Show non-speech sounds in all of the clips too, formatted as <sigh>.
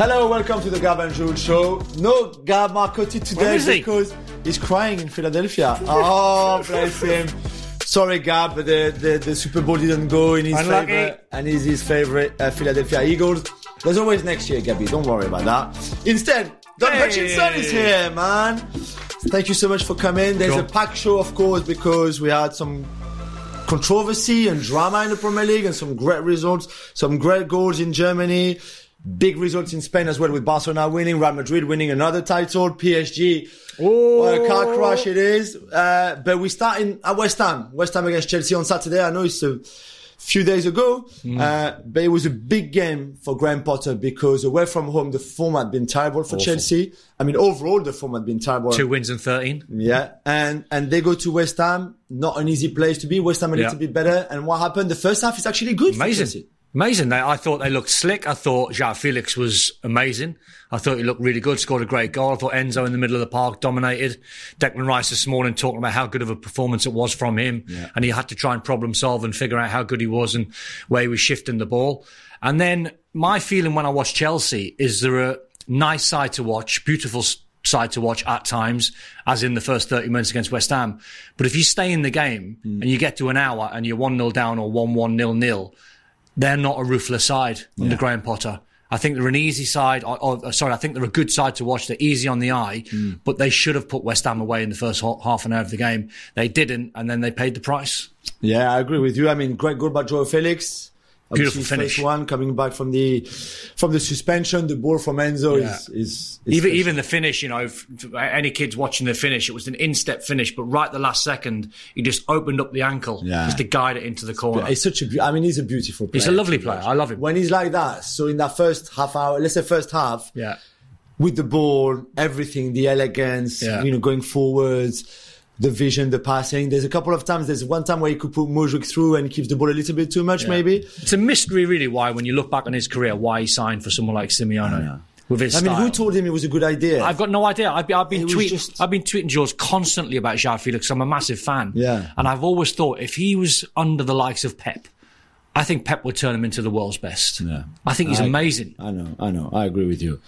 Hello, welcome to the Gab and Jules show. No Gab Marcotti today he? because he's crying in Philadelphia. Oh, <laughs> bless him. Sorry, Gab, but the, the, the Super Bowl didn't go in his Unlucky. favor, and he's his favorite uh, Philadelphia Eagles. There's always next year, Gabby. Don't worry about that. Instead, Don Hey. Hutchinson is here, man. Thank you so much for coming. There's Sure. a packed show, of course, because we had some controversy and drama in the Premier League and some great results, some great goals in Germany, big results in Spain as well with Barcelona winning, Real Madrid winning another title, PSG. What a car crash it is. Uh, but we start in at West Ham. West Ham against Chelsea on Saturday. I know it's a few days ago, uh, but it was a big game for Graham Potter because away from home, the form had been terrible for Chelsea. I mean, overall, the form had been terrible. Two wins and 13. Yeah, and and they go to West Ham, not an easy place to be. West Ham a Yeah. little bit better. And what happened? The first half is actually good. for Amazing. Amazing. They, I thought they looked slick. I thought João Felix was amazing. I thought he looked really good, scored a great goal. I thought Enzo in the middle of the park dominated. Declan Rice this morning talking about how good of a performance it was from him. And he had to try and problem solve and figure out how good he was and where he was shifting the ball. And then my feeling when I watch Chelsea is they're a nice side to watch, beautiful side to watch at times, as in the first 30 minutes against West Ham. But if you stay in the game mm. and you get to an hour and you're 1-0 down or 1-1 nil-nil, they're not a ruthless side under Graham Potter. I think they're an easy side. Or, or, sorry, I think they're a good side to watch. They're easy on the eye, mm. but they should have put West Ham away in the first half an hour of the game. They didn't, and then they paid the price. Yeah, I agree with you. I mean, great goal by Joao Felix. Beautiful finish. First one coming back from the from the suspension. The ball from Enzo Yeah. is, is is Even special. even the finish, you know, any kids watching the finish, it was an instep finish, but right the last second, he just opened up the ankle Yeah. just to guide it into the corner. It's such a. I mean, he's a beautiful. player. He's a lovely player. I love him. When he's like that, so in that first half hour, let's say first half, Yeah. with the ball, everything, the elegance, Yeah. you know, going forwards, the vision, the passing. There's a couple of times. There's one time where he could put Mudryk through and keeps the ball a little bit too much, maybe. It's a mystery, really, why, when you look back on his career, why he signed for someone like Simeone with his I mean, who told him it was a good idea? I've got no idea. I've been, I've been tweeting. just- I've been tweeting George constantly about João Felix. I'm a massive fan. Yeah. and I've always thought if he was under the likes of Pep, I think Pep would turn him into the world's best. Yeah. I think he's I- amazing. I know, I know, I agree with you.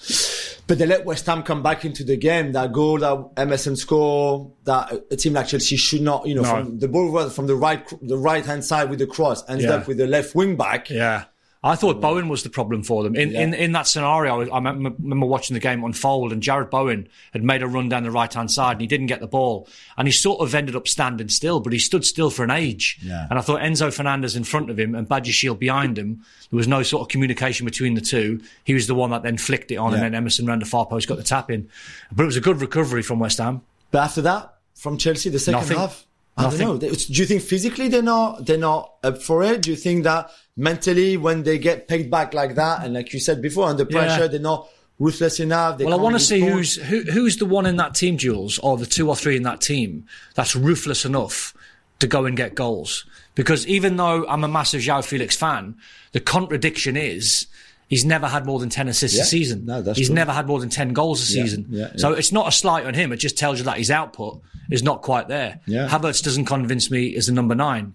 But they let West Ham come back into the game. That goal that Emerson score, that a team like Chelsea should not, you know, No. from the ball was from the right, the right hand side with the cross, ended Yeah. up with the left wing back. Yeah. I thought Bowen was the problem for them. In, in, in that scenario, I, remember remember watching the game unfold and Jarrod Bowen had made a run down the right hand side and he didn't get the ball. And he sort of ended up standing still, but he stood still for an age. Yeah. And I thought Enzo Fernandez in front of him and Badiashile behind him, there was no sort of communication between the two. He was the one that then flicked it on Yeah. and then Emerson ran the far post, got the tap in. But it was a good recovery from West Ham. But after that, from Chelsea, the second Nothing. half, I don't know. Do you think physically they're not they're not up for it? Do you think that mentally, when they get pegged back like that, and like you said before, under pressure, Yeah. they're not ruthless enough? Well, I want to see who's who, who's the one in that team, Jules, or the two or three in that team that's ruthless enough to go and get goals. Because even though I'm a massive João Felix fan, the contradiction is he's never had more than ten assists Yeah. a season. No, that's he's true. never had more than ten goals a Yeah, season. yeah, So it's not a slight on him. It just tells you that his output is not quite there. Yeah. Havertz doesn't convince me as a number nine.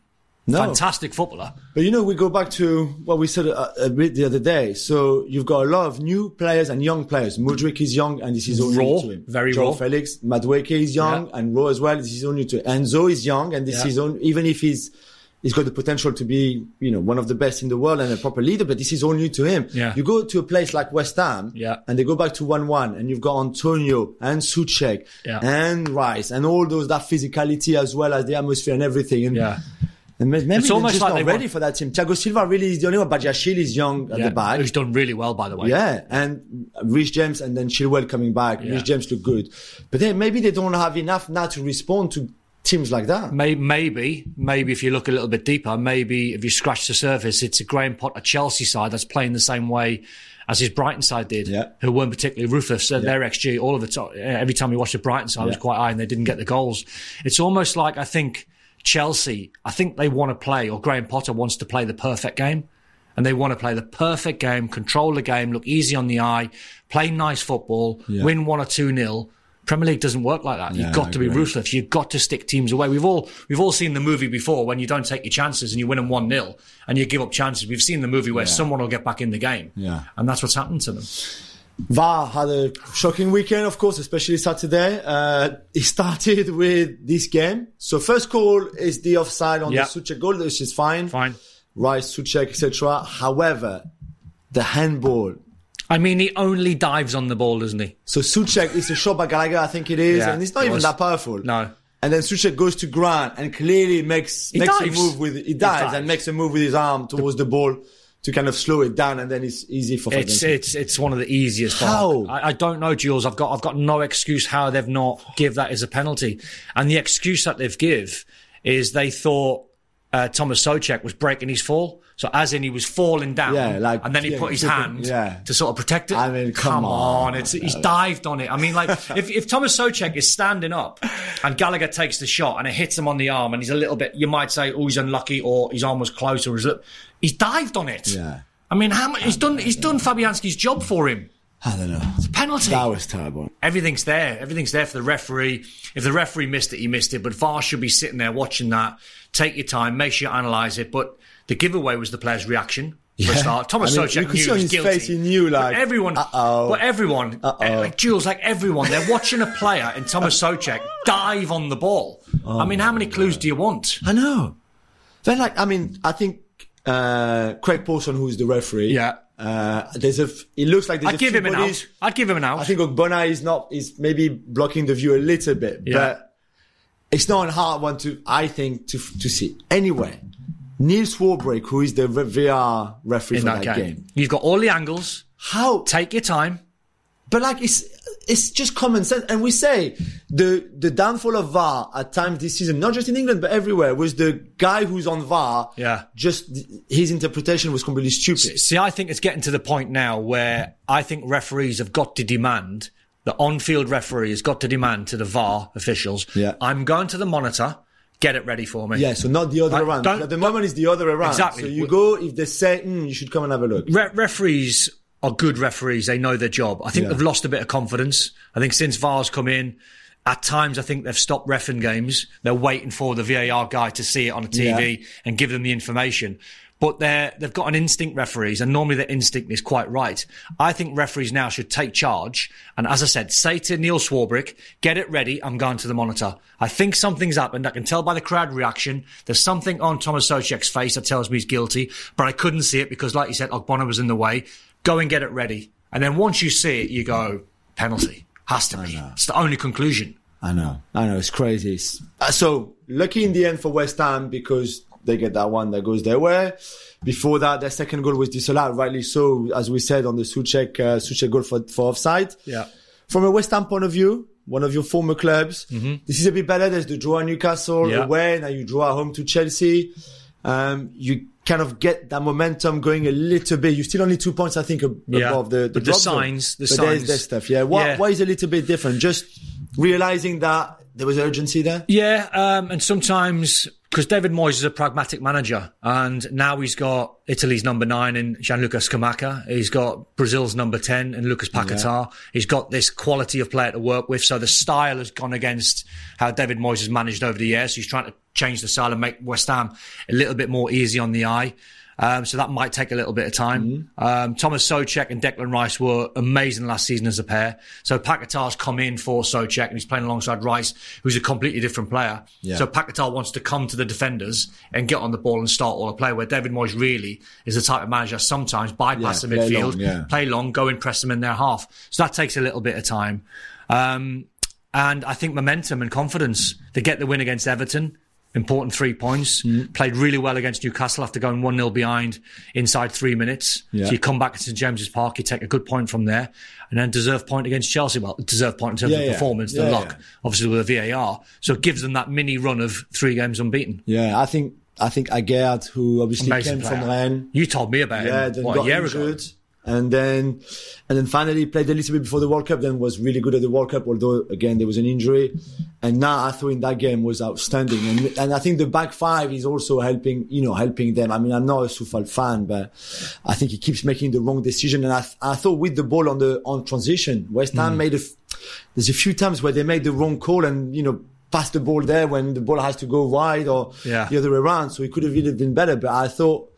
No. Fantastic footballer. But you know, we go back to what we said a, a bit the other day. So you've got a lot of new players and young players. Mudryk is young, and this is all Raw, new to him. very Joao raw. Felix, Madueke is young Yeah. and raw as well. This is all new to him. Enzo is young, and this Yeah. is on, even if he's he's got the potential to be, you know, one of the best in the world and a proper leader. But this is all new to him. Yeah. You go to a place like West Ham, Yeah. and they go back to one-one, and you've got Antonio and Souček Yeah. and Rice and all those that physicality as well as the atmosphere and everything. And Yeah. and maybe It's almost just like not ready want- for that team. Thiago Silva really is the only one. but Badiashile is young at Yeah. the back. Who's done really well, by the way. Yeah, and Reece James and then Chilwell coming back. Yeah. Reece James look good, but then maybe they don't have enough now to respond to teams like that. May- Maybe, maybe if you look a little bit deeper, maybe if you scratch the surface, it's a Graham Potter Chelsea side that's playing the same way as his Brighton side did, Yeah. who weren't particularly ruthless. So Their XG, all of the time, every time you watch the Brighton side, was quite high, and they didn't get the goals. It's almost like I think Chelsea, I think they want to play, or Graham Potter wants to play the perfect game. And they want to play the perfect game, control the game, look easy on the eye, play nice football, Yeah. win one or two nil. Premier League doesn't work like that. Yeah, You've got I to be ruthless. You've got to stick teams away. We've all we've all seen the movie before when you don't take your chances and you win them one 0 and you give up chances. We've seen the movie where someone will get back in the game. Yeah. and that's what's happened to them. VAR had a shocking weekend, of course, especially Saturday. Uh, it started with this game. So first call is the offside on Yeah. the Souček goal, which is fine. Fine. Rice, Souček, etc. However, the handball. I mean, he only dives on the ball, doesn't he? So Souček is a shot by Gallagher, I think it is, Yeah, and it's not even was. that powerful. No. And then Souček goes to Grant and clearly makes He makes dives. a move with he dives, dives. and makes a move with his arm towards the ball to kind of slow it down, and then it's easy for It's it's it's one of the easiest. How? I, I don't know, Jules. I've got I've got no excuse how they've not give that as a penalty, and the excuse that they've give is they thought uh, Thomas Souček was breaking his fall. So as in he was falling down, Yeah, like, and then he yeah, put his hand yeah. to sort of protect it. I mean, come on, on. it's he's dived on it. I mean, like <laughs> if if Thomas Souček is standing up and Gallagher takes the shot and it hits him on the arm and he's a little bit, you might say, oh, he's unlucky or his arm was close or he's, he's dived on it. Yeah. I mean, how much he's done? He's done Fabianski's job for him. I don't know. Penalty. That was terrible. Everything's there. Everything's there for the referee. If the referee missed it, he missed it. But VAR should be sitting there watching that. Take your time. Make sure you analyse it. But the giveaway was the player's reaction. For a start. Thomas I mean, Souček knew see he was his guilty. face he knew, But everyone. uh-oh. But everyone, Uh-oh. like Jules, like everyone, they're watching a player in Thomas Souček dive on the ball. I mean, how many clues do you want? I know. Then, like, I mean, I think uh, Craig Pawson, who's the referee, Yeah. uh, there's a. f- It looks like there's I'd give him an bodies. out. I'd give him an out. I think Ogbonna is not is maybe blocking the view a little bit, Yeah. but it's not a hard one to I think to to see. Anyway, Neil Swarbrick, who is the VR referee in for that that, game. game. You've got all the angles. how Take your time. but like it's it's just common sense. And we say the the downfall of VAR at times this season, not just in England but everywhere, was the guy who's on VAR. Yeah. Just his interpretation was completely stupid. See, I think it's getting to the point now where I think referees have got to demand, the on-field referee has got to demand to the VAR officials, Yeah. I'm going to the monitor, get it ready for me. Yeah, so not the other Like, around. At the moment, it's the other around. Exactly. So you We- go if they say mm, you should come and have a look. Re- referees are good referees. They know their job. I think Yeah. they've lost a bit of confidence. I think since VAR's come in, at times I think they've stopped refing games. They're waiting for the VAR guy to see it on a TV and give them the information. But they're, they've got an instinct referees and normally their instinct is quite right. I think referees now should take charge. And as I said, say to Neil Swarbrick, get it ready. I'm going to the monitor. I think something's happened. I can tell by the crowd reaction. There's something on Thomas Souček's face that tells me he's guilty, but I couldn't see it because like you said, Ogbonna was in the way. Go and get it ready. And then once you see it, you go, penalty. Has to be. It's the only conclusion. I know, I know, it's crazy. It's- uh, so lucky in the end for West Ham because they get that one that goes their way. Before that, their second goal was disallowed, rightly so, as we said on the Souček uh, Souček goal for, for offside. Yeah. From a West Ham point of view, one of your former clubs, this is a bit better. There's the draw at Newcastle Mm-hmm. Yeah. away, now you draw at home to Chelsea. Um, you kind of get that momentum going a little bit. You're still only two points, I think, ab- Yeah. above the, the, But the zone. signs- the but there's signs. that stuff. Yeah. What, Yeah. Why is it a little bit different? Just realizing that there was urgency there. Yeah, um, and sometimes because David Moyes is a pragmatic manager, and now he's got Italy's number nine in Gianluca Scamacca. He's got Brazil's number ten in Lucas Paquetá. He's got this quality of player to work with. So the style has gone against how David Moyes has managed over the years. He's trying to change the style and make West Ham a little bit more easy on the eye. Um, so that might take a little bit of time. Um, Thomas Souček and Declan Rice were amazing last season as a pair. So Paquetá's come in for Souček and he's playing alongside Rice, who's a completely different player. Yeah. So Paquetá wants to come to the defenders and get on the ball and start all the play. Where David Moyes really is the type of manager sometimes bypass Yeah, the play midfield, long, yeah. play long, go and press them in their half. So that takes a little bit of time. Um, and I think momentum and confidence. They get the win against Everton. Important three points. Mm. Played really well against Newcastle after going 1 0 behind inside three minutes. Yeah. So you come back to St James's Park, you take a good point from there, and then deserve point against Chelsea. Well, deserve point in terms Yeah, of yeah. performance, the luck, obviously with a VAR. So it gives them that mini run of three games unbeaten. Yeah, I think I think Aguerd, who obviously Amazing came from player. Rennes, You told me about yeah, him what, got a year injured, ago. And then and then finally played a little bit before the World Cup. Then was really good at the World Cup, although again there was an injury. And now I thought in that game was outstanding, and and I think the back five is also helping, you know, helping them. I mean, I'm not a Sufal fan, but I think he keeps making the wrong decision. And I I thought with the ball on the on transition, West Ham Mm. made a. f- There's a few times where they made the wrong call and you know pass the ball there when the ball has to go wide or Yeah. the other way around. So it could have really been better. But I thought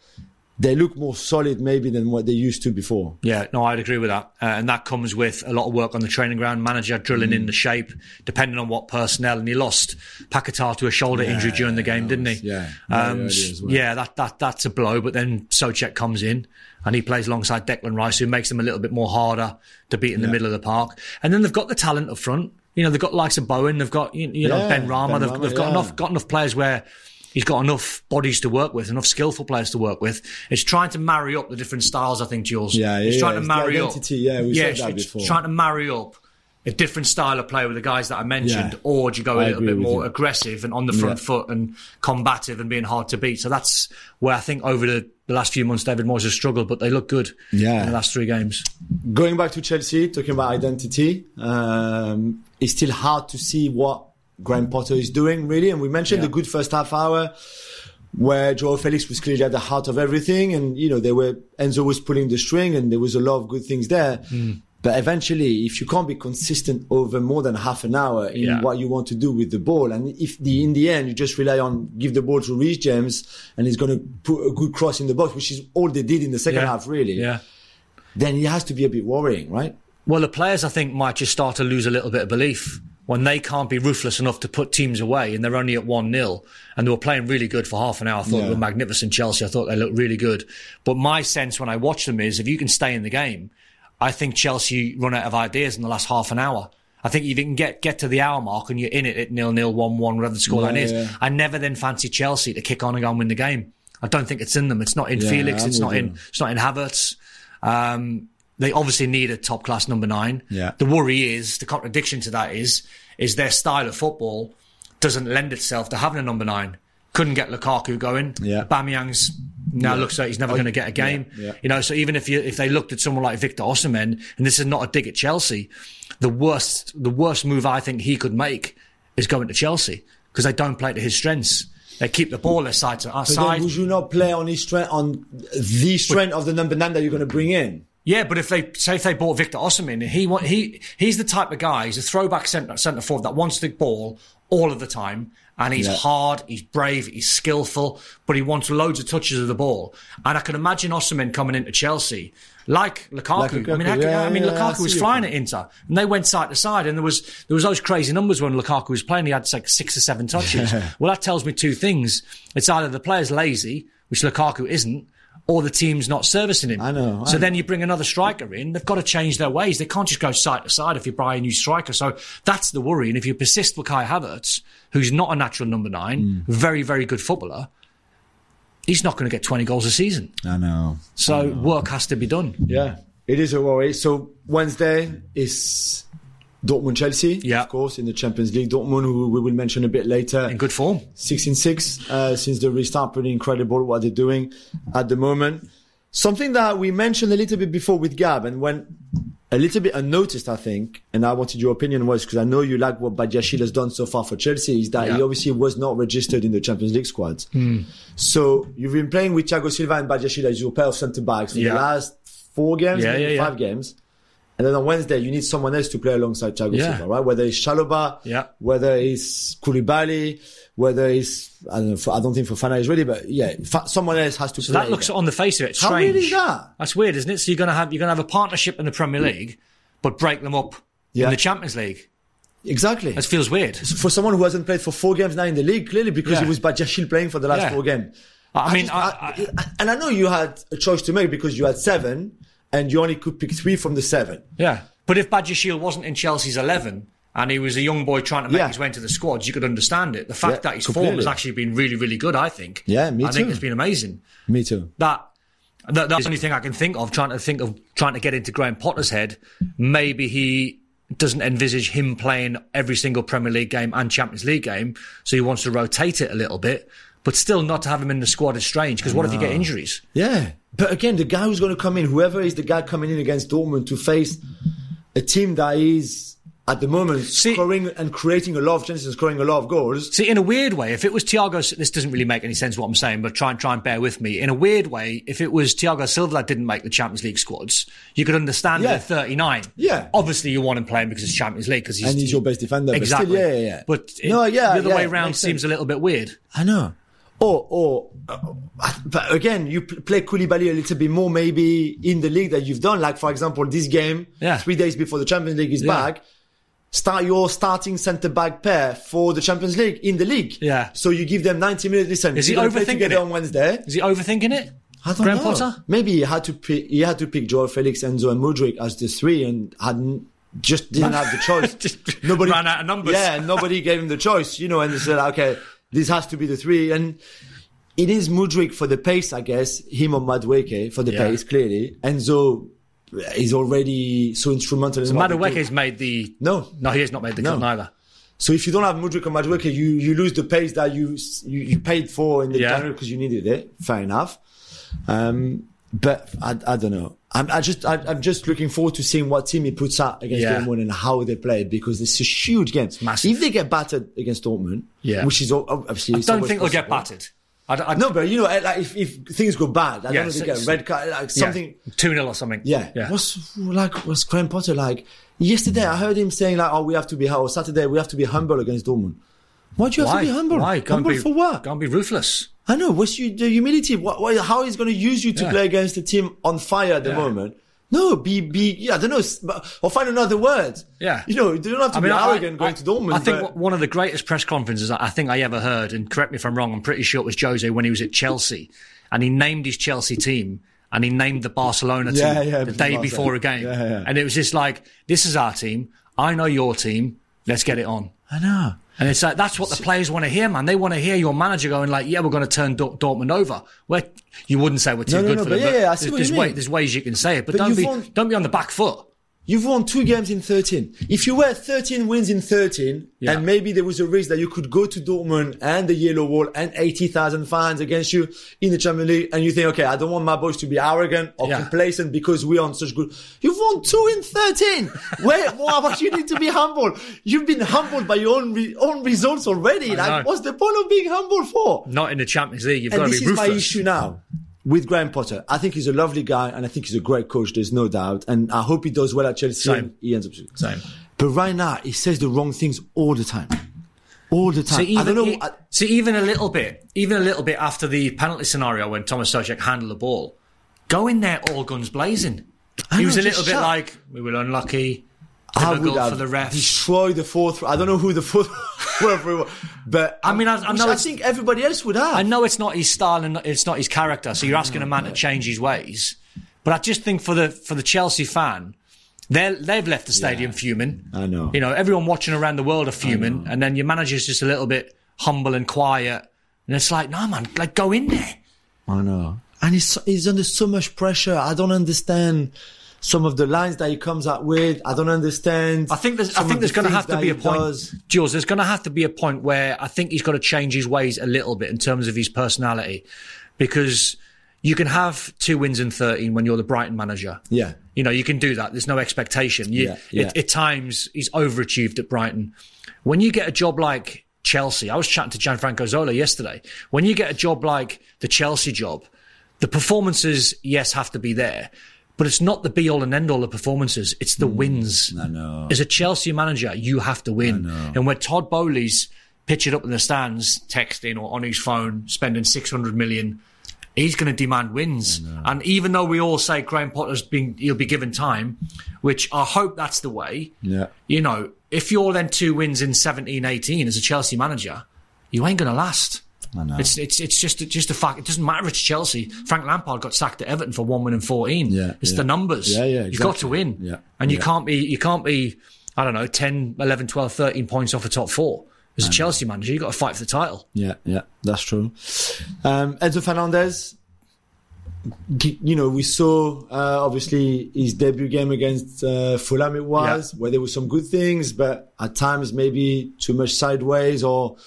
they look more solid maybe than what they used to before. Yeah, no, I'd agree with that. Uh, and that comes with a lot of work on the training ground, manager drilling in the shape, depending on what personnel. And he lost Paquetá to a shoulder injury during the game, didn't he? yeah, um, well. yeah, that, that, that's a blow. But then Souček comes in and he plays alongside Declan Rice, who makes them a little bit more harder to beat in the middle of the park. And then they've got the talent up front. You know, they've got likes of Bowen, they've got, you, you know, Yeah, Benrahma, Ben they've, Rama, they've got yeah. enough, got enough players where he's got enough bodies to work with, enough skillful players to work with. It's trying to marry up the different styles, I think, Jules. Yeah, it's yeah, trying yeah. to It's the marry identity, up. yeah, we said that before. trying to marry up a different style of play with the guys that I mentioned, Yeah. or do you go a I little bit more you. aggressive and on the front Yeah. foot and combative and being hard to beat? So that's where I think over the, the last few months, David Moyes has struggled, but they look good Yeah. in the last three games. Going back to Chelsea, talking about identity, um, it's still hard to see what Graham Potter is doing, really. And we mentioned Yeah. the good first half hour where Joao Felix was clearly at the heart of everything. And, you know, they were, Enzo was pulling the string and there was a lot of good things there. Hmm. But eventually, if you can't be consistent over more than half an hour in Yeah. what you want to do with the ball, and if the in the end you just rely on give the ball to Reece James and he's going to put a good cross in the box, which is all they did in the second Yeah. half, really, Yeah. then it has to be a bit worrying, right? Well, the players, I think, might just start to lose a little bit of belief when they can't be ruthless enough to put teams away and they're only at 1 0 and they were playing really good for half an hour. I thought Yeah. they were magnificent, Chelsea. I thought they looked really good. But my sense when I watch them is if you can stay in the game, I think Chelsea run out of ideas in the last half an hour. I think if you can get, get to the hour mark and you're in it at nil nil, one one, whatever the scoreline Yeah, is, yeah. I never then fancy Chelsea to kick on and go and win the game. I don't think it's in them. It's not in Felix. I'm It's not in. It's not in Havertz. Um, they obviously need a top class number nine. Yeah. The worry is the contradiction to that is is their style of football doesn't lend itself to having a number nine. Couldn't get Lukaku going. Yeah. Aubameyang's now looks like he's never Oh, going to get a game. yeah, yeah. You know, so even if you if they looked at someone like Victor Osimhen, and this is not a dig at Chelsea, the worst the worst move I think he could make is going to Chelsea because they don't play to his strengths. They keep the ball their side to our But side. would you not play on his strength, on the strength of the number nine that you're going to bring in? Yeah, but if they say if they bought Victor Osimhen, he he he's the type of guy. He's a throwback centre centre forward that wants the ball all of the time, and he's Yeah. hard, he's brave, he's skillful, but he wants loads of touches of the ball. And I can imagine Osimhen coming into Chelsea like Lukaku. Like I mean, can- yeah, I mean, yeah, Lukaku was flying at Inter, and they went side to side, and there was there was those crazy numbers when Lukaku was playing. He had like six or seven touches. <laughs> well, that tells me two things: it's either the player's lazy, which Lukaku isn't. Or the team's not servicing him. I know, I So then you bring another striker in, they've got to change their ways. They can't just go side to side if you buy a new striker. So that's the worry. And if you persist with Kai Havertz, who's not a natural number nine, Hmm. very, very good footballer, he's not going to get 20 goals a season. I know. So work has to be done. Yeah, it is a worry. So Wednesday is Dortmund Chelsea, Yeah. of course, in the Champions League. Dortmund, who we will mention a bit later, In good form. six in six uh, since the restart. Pretty incredible what they're doing at the moment. Something that we mentioned a little bit before with Gab, and when a little bit unnoticed, I think, and I wanted your opinion was because I know you like what Badiashile has done so far for Chelsea, is that he obviously was not registered in the Champions League squad. So you've been playing with Thiago Silva and Badiashile as your pair of centre backs for Yeah. the last four games, Yeah, maybe yeah, yeah. five games. And then on Wednesday, you need someone else to play alongside Thiago Yeah. Silva, right? Whether it's Chalobah, Yeah. whether it's Koulibaly, whether it's, I don't know, for, I don't think Fofana is ready, but yeah, fa- someone else has to So play. that looks on the face of it strange. How weird is that? That's weird, isn't it? So you're going to have you're going to have a partnership in the Premier League, but break them up Yeah. in the Champions League. Exactly. That feels weird. for someone who hasn't played for four games now in the league, clearly because Yeah. it was Badiashile playing for the last Yeah. four games. I mean, just- I- and I know you had a choice to make because you had seven and you only could pick three from the seven. Yeah. But if Badiashile wasn't in Chelsea's 11 and he was a young boy trying to make Yeah. his way into the squads, you could understand it. The fact Yeah, that his form has actually been really, really good, I think. Yeah, me too. I think it's been amazing. Me too. That, that that's the only thing I can think of, trying to think of trying to get into Graham Potter's head. Maybe he doesn't envisage him playing every single Premier League game and Champions League game, so he wants to rotate it a little bit. But still, not to have him in the squad is strange because what if you get injuries? Yeah. But again, the guy who's going to come in, whoever is the guy coming in against Dortmund to face a team that is at the moment See- scoring and creating a lot of chances and scoring a lot of goals. See, in a weird way, if it was Thiago, this doesn't really make any sense what I'm saying, but try and try and bear with me. In a weird way, if it was Thiago Silva that didn't make the Champions League squads, you could understand Yeah. it at 39. Yeah. Obviously, you want him playing because it's Champions League because he's, And he's your best defender, but still, Exactly. yeah, yeah, yeah. But it- No, yeah, the other yeah, way around seems sense. a little bit weird. I know. Or, or, uh, but again, you play Koulibaly a little bit more maybe in the league that you've done. Like, for example, this game, Yeah. three days before the Champions League is Yeah. back, start your starting centre back pair for the Champions League in the league. Yeah. So you give them 90 minutes. Listen, Is he we're gonna play overthinking it? on Wednesday. Is he overthinking it? I don't Graham know. Potter? Maybe he had to pick, he had to pick Joao Felix, Enzo, and Mudryk as the three, and hadn't just didn't have the choice. <laughs> Nobody ran out of numbers. Yeah, nobody gave him the choice, you know, and they said, okay, this has to be the three, and it is Mudryk for the pace, I guess. Him or Madueke for the Yeah. pace, clearly. Enzo is already so instrumental. in what they made the No. no, he has not made the No. cut neither. So if you don't have Mudryk or Madueke, you, you lose the pace that you, you, you paid for in the Yeah. Because you needed it. Fair enough. Um, but I, I don't know. I'm, I just, I, I'm just looking forward to seeing what team he puts out against Yeah. Dortmund and how they play because it's a huge game. massive. If they get battered against Dortmund, Yeah. which is obviously, I don't think they'll get battered. I, don't- I, No, but you know, like if, if things go bad, I Yeah, don't know if they get a red card, like something. two 0 or something. Yeah. yeah. What's like what's Graham Potter like? Yesterday I heard him saying like, "Oh, we have to be or Saturday we have to be humble against Dortmund." Why do you have Why? to be humble? Why? And humble be, for what? And be ruthless. I know. What's you, the humility? What, what, how he's going to use you to Yeah. play against a team on fire at the Yeah. moment? No, be be. Yeah, I don't know, or find another word. Yeah. you know, you don't have to be I- arrogant going I- to Dortmund. I think but- one of the greatest press conferences I think I ever heard, and correct me if I'm wrong, I'm pretty sure it was Jose when he was at Chelsea, and he named his Chelsea team. And he named the Barcelona team Yeah, yeah, the day before a game. Yeah. And it was just like, this is our team. I know your team. Let's get it on. I know. And it's like, that's what the players want to hear, man. They want to hear your manager going like, yeah, we're going to turn Dor- Dortmund over. Where you wouldn't say we're too No, no, good no, for but them. yeah, yeah, I see there's, what there's, you way- mean. there's ways you can say it, but, But don't be, won- don't be on the back foot. You've won two games in 13. If you were 13 wins in 13, Yeah. and maybe there was a risk that you could go to Dortmund and the Yellow Wall and 80,000 fans against you in the Champions League, and you think, okay, I don't want my boys to be arrogant or Yeah. complacent because we're on such good. You've won two in 13. <laughs> Where, why would you need to be humble? You've been humbled by your own, re- own results already. I Like, know. what's the point of being humble for? Not in the Champions League. You've And got to this be is my issue now with Graham Potter. I think he's a lovely guy and I think he's a great coach. There's no doubt. And I hope he does well at Chelsea. Same. He ends up. Same. But right now, he says the wrong things all the time. All the time. So even, I don't know. e- I- so even a little bit, even a little bit after the penalty scenario when Thomas Souček handled the ball, go in there all guns blazing. I he know, was a little bit shout. like, we were unlucky. I would have for the refs. destroyed the fourth. I don't know who the fourth, <laughs> whoever was. But I mean, I- I know I think everybody else would have. I know it's not his style and it's not his character, so you're mm-hmm. asking a man to change his ways. But I just think for the for the Chelsea fan, they they've left the stadium fuming. I know. You know, everyone watching around the world are fuming, and then your manager's just a little bit humble and quiet, and it's like, no man, like go in there. I know. And he's, he's under so much pressure. I don't understand some of the lines that he comes out with. I don't understand. I think there's, I think there's the going to have to be a point, does. Jules. There's going to have to be a point where I think he's got to change his ways a little bit in terms of his personality, because you can have two wins in 13 when you're the Brighton manager. Yeah. You know, you can do that. There's no expectation. You, Yeah, yeah. At, at times, he's overachieved at Brighton. When you get a job like Chelsea, I was chatting to Gianfranco Zola yesterday. When you get a job like the Chelsea job, the performances, yes, have to be there, but it's not the be all and end all of performances. It's the wins. Mm, I know. As a Chelsea manager, you have to win. And where Todd Boehly's pictured up in the stands, texting or on his phone, spending 600 million, he's going to demand wins. And even though we all say Graham Potter's been, he'll be given time, which I hope that's the way. Yeah. You know, if you're then two wins in 17, 18 as a Chelsea manager, you ain't going to last. I know. It's it's it's just just a fact. It doesn't matter. It's Chelsea. Frank Lampard got sacked at Everton for one win and fourteen. Yeah, it's yeah. the numbers. Yeah, yeah, You've got to win. Yeah, and you yeah. can't be you can't be I don't know 10, 11, 12, 13 points off the top four. As a Chelsea manager, you've got to fight for the title. Yeah, yeah, that's true. Um, Enzo Fernandez, you know, we saw uh, obviously his debut game against uh, Fulham. It was where there were some good things, but at times maybe too much sideways or.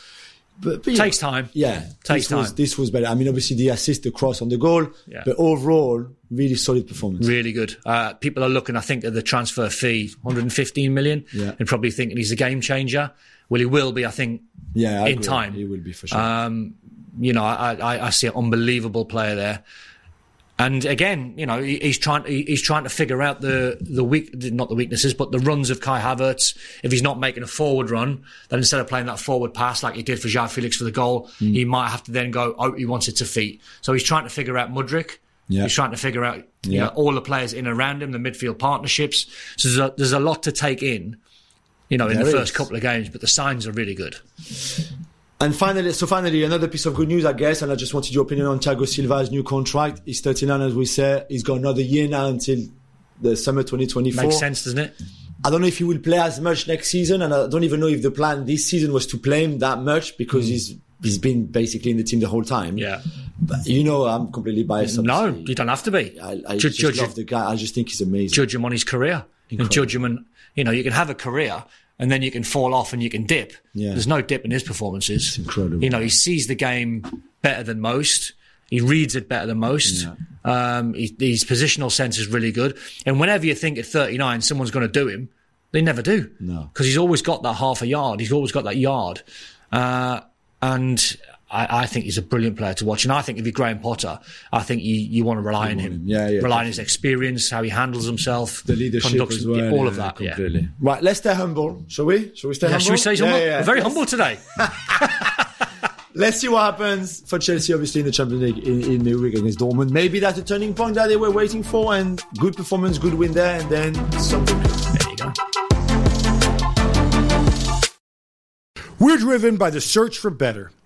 But, but, Takes know, time. Yeah, Takes this Was, time. this was better. I mean, obviously the assist, the cross on the goal, Yeah. but overall, really solid performance. Really good. Uh, people are looking, I think, at the transfer fee, 115 million, Yeah. and probably thinking he's a game changer. Well, he will be, I think. Yeah, I in agree. time. he will be for sure. Um, you know, I, I, I see an unbelievable player there. And again, you know, he's trying he, he's trying to figure out the the weak not the weaknesses, but the runs of Kai Havertz. If he's not making a forward run, then instead of playing that forward pass like he did for João Felix for the goal, Hmm. he might have to then go. Oh, he wants it to feet. So he's trying to figure out Mudryk. Yeah. He's trying to figure out you Yeah. know all the players in and around him, the midfield partnerships. So there's a, there's a lot to take in. You know, in There the is. first couple of games, but the signs are really good. And finally, so finally, another piece of good news, I guess, and I just wanted your opinion on Thiago Silva's new contract. He's 39, as we say. He's got another year now until the summer 2024. Makes sense, doesn't it? I don't know if he will play as much next season, and I don't even know if the plan this season was to play him that much because hmm. he's he's been basically in the team the whole time. Yeah. But you know, I'm completely biased. No, obviously. you don't have to be. I, I Ju- just judge, love the guy. I just think he's amazing. judge him on his career and judge him on, you know, you can have a career and then you can fall off and you can dip. Yeah. There's no dip in his performances. It's incredible. You know, he sees the game better than most. He reads it better than most. Um, he, his positional sense is really good. And whenever you think at 39 someone's going to do him, they never do. No. Because he's always got that half a yard. He's always got that yard. Uh, and I, I think he's a brilliant player to watch. And I think if you're Graham Potter, I think you, you want to rely on him. Yeah, yeah, Rely on his experience, how he handles himself, the leadership conducts- as well. all of yeah, that. Yeah. Right, let's stay humble, shall we? Shall we stay Yeah, humble? should we say humble? Yeah, yeah. We're very Let's- humble today. <laughs> Let's see what happens for Chelsea, obviously, in the Champions League in, in midweek against Dortmund. Maybe that's a turning point that they were waiting for, and good performance, good win there, and then something. there you go. We're driven by the search for better.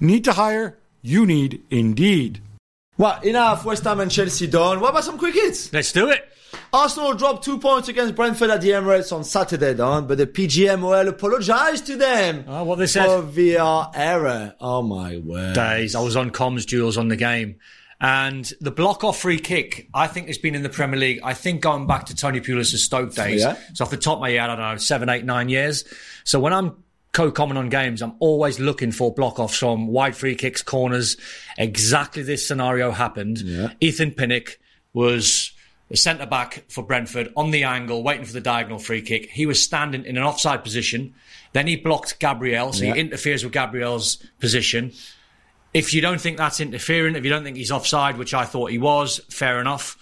Need to hire? You need Indeed. Well, enough West Ham and Chelsea done. What about some quick hits? Let's do it. Arsenal dropped two points against Brentford at the Emirates on Saturday, Don, but the PGMOL apologized to them Oh, what they said? for VR error. Oh my word. Days. I was on comms duels on the game. And the block off free kick, I think has been in the Premier League. I think going back to Tony Pulis' Stoke days. Oh, yeah. So off the top of my head, I don't know, seven, eight, nine years. So when I'm co-comment on games, I'm always looking for block offs from wide free kicks, corners. Exactly this scenario happened. Ethan Pinnock was the centre back for Brentford on the angle, waiting for the diagonal free kick. He was standing in an offside position. Then he blocked Gabriel, so Yeah. he interferes with Gabriel's position. If you don't think that's interfering, if you don't think he's offside, which I thought he was, fair enough.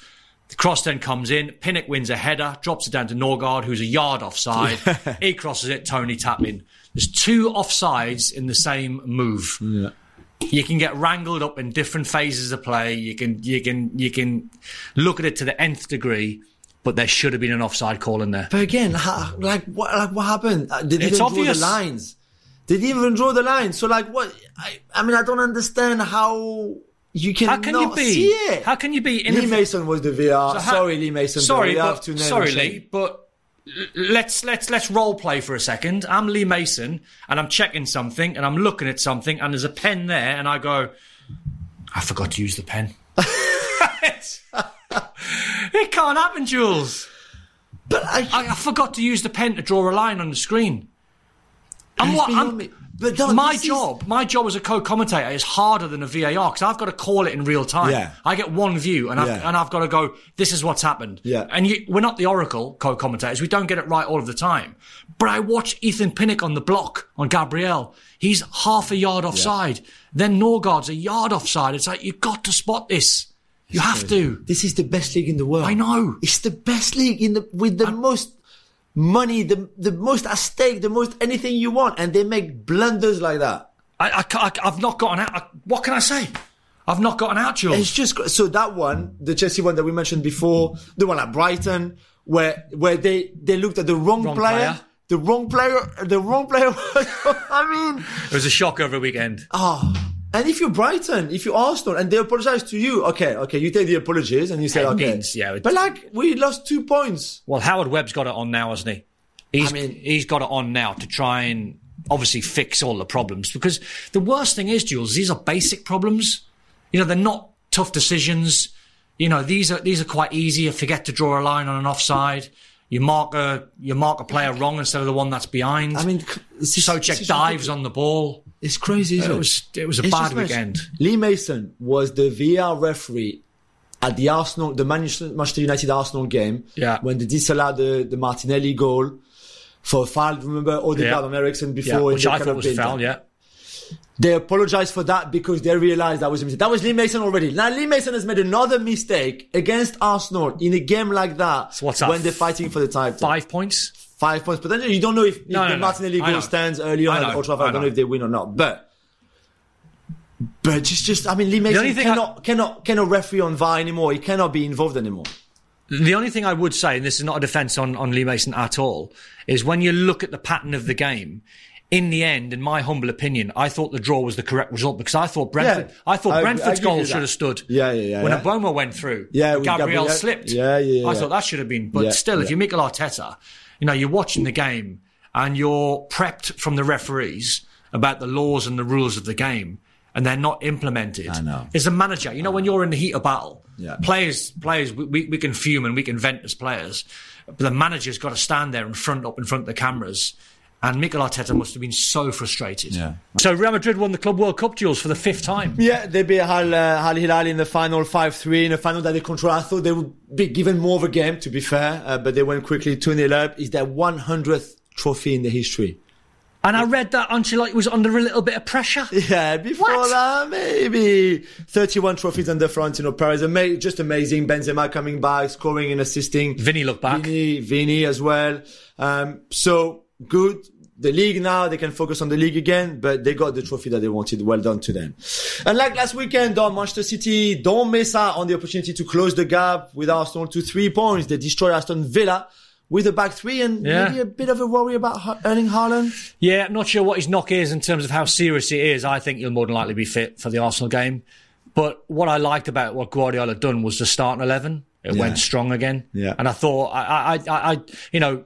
The cross then comes in. Pinnock wins a header, drops it down to Nørgaard, who's a yard offside. <laughs> he crosses it, Toney tap in. There's two offsides in the same move. You can get wrangled up in different phases of play. You can you can you can look at it to the nth degree, but there should have been an offside call in there. But again, ha, like what, like what happened? Uh, They didn't It's draw obvious. the lines. They didn't even draw the lines. So like what? I, I mean, I don't understand how you can How can you be? see it. How can you be? Lee in Mason was the VR. So how- sorry, Lee Mason. but Sorry, but, have to name sorry. Lee, but let's let's let's role play for a second. I'm Lee Mason, and I'm checking something, and I'm looking at something, and there's a pen there, and I go, I forgot to use the pen. <laughs> it can't happen, Jules. But I, I, I forgot to use the pen to draw a line on the screen. I'm, what, I'm. But my this is- job, my job as a co-commentator is harder than a VAR because I've got to call it in real time. Yeah. I get one view and I've, Yeah. and I've got to go, this is what's happened. Yeah. And you, we're not the Oracle co-commentators. We don't get it right all of the time. But I watch Ethan Pinnock on the block on Gabriel. He's half a yard offside. Then Nørgaard's a yard offside. It's like, you've got to spot this. You have to. This is the best league in the world. I know. It's the best league in the with the most money, the the most at stake, the most anything you want, and they make blunders like that. I, I, ca- I, have not gotten out. I, what can I say? I've not gotten out, Jules. It's just so that one, the Chelsea one that we mentioned before, the one at Brighton, where where they they looked at the wrong, Wrong player, player. the wrong player, the wrong player. <laughs> I mean, It was a shock over the weekend. oh. And if you're Brighton, if you're Arsenal, and they apologize to you, okay, okay, you take the apologies and you say, It okay, means, yeah, it- but like we lost two points. Well, Howard Webb's got it on now, hasn't he? He's, I mean- he's got it on now to try and obviously fix all the problems because the worst thing is, Jules, these are basic problems. You know, they're not tough decisions. You know, these are these are quite easy. You forget to draw a line on an offside. You mark a you mark a player wrong instead of the one that's behind. I mean, it's Souček dives on the ball. It's crazy. Isn't It it was it was a It's bad just mess. weekend. Lee Mason was the VR referee at the Arsenal, the Manchester Manchester United Arsenal game. Yeah. When they disallowed the, the Martinelli goal for a foul. Remember Odegaard Yeah. and Eriksen Yeah, before? which they I thought was been foul. Yeah, They apologized for that because they realized that was a mistake. That was Lee Mason already. Now Lee Mason has made another mistake against Arsenal in a game like that. So what's that? When they're fighting for the title. five points. Five points. But then you don't know if, if No, no, the. Martinelli I goal stands early on I at. Old Trafford. I, I don't know. if they win or not. But but just just I mean Lee Mason thing I- cannot cannot cannot referee on VAR anymore. He cannot be involved anymore. The only thing I would say, and this is not a defence on, on Lee Mason at all, is when you look at the pattern of the game, in the end, in my humble opinion, I thought the draw was the correct result because I thought Brentford, Yeah. I thought I- I Brentford's you goal should have stood. Yeah, yeah, yeah, When yeah. Mbeumo went through, Yeah, Gabriel Gabriel- slipped. Yeah, yeah, yeah, I thought that should have been. But Yeah, still, if you're Mikel Arteta, you know, you're watching the game and you're prepped from the referees about the laws and the rules of the game. And they're not implemented. I know. As a manager, you know, when you're in the heat of battle, Yeah. players, players, we, we, we can fume and we can vent as players, but the manager's got to stand there and front up in front of the cameras. And Mikel Arteta must have been so frustrated. Yeah. So Real Madrid won the Club World Cup duels for the fifth time. Yeah, they beat Al, uh, Al Hilal in the final 5-3 in a final that they control. I thought they would be given more of a game, to be fair, uh, but they went quickly 2-0 up. It's their 100th trophy in the history. And I read that Ancelotti was under a little bit of pressure. <laughs> Yeah, before What? that, maybe 31 trophies under Florentino Perez. Ama- just amazing. Benzema coming back, scoring and assisting. Vinny looked back. Vinny, Vinny as well. Um, so good. The league now, they can focus on the league again, but they got the trophy that they wanted. Well done to them. And like last weekend, Don Manchester City don't miss out on the opportunity to close the gap with Arsenal to three points. They destroy Aston Villa with a back three and Yeah. maybe a bit of a worry about Erling Haaland. Yeah, I'm not sure what his knock is in terms of how serious it is. I think he'll more than likely be fit for the Arsenal game. But what I liked about what Guardiola done was the starting eleven. It Yeah. went strong again. Yeah. And I thought, I, I, I, I you know,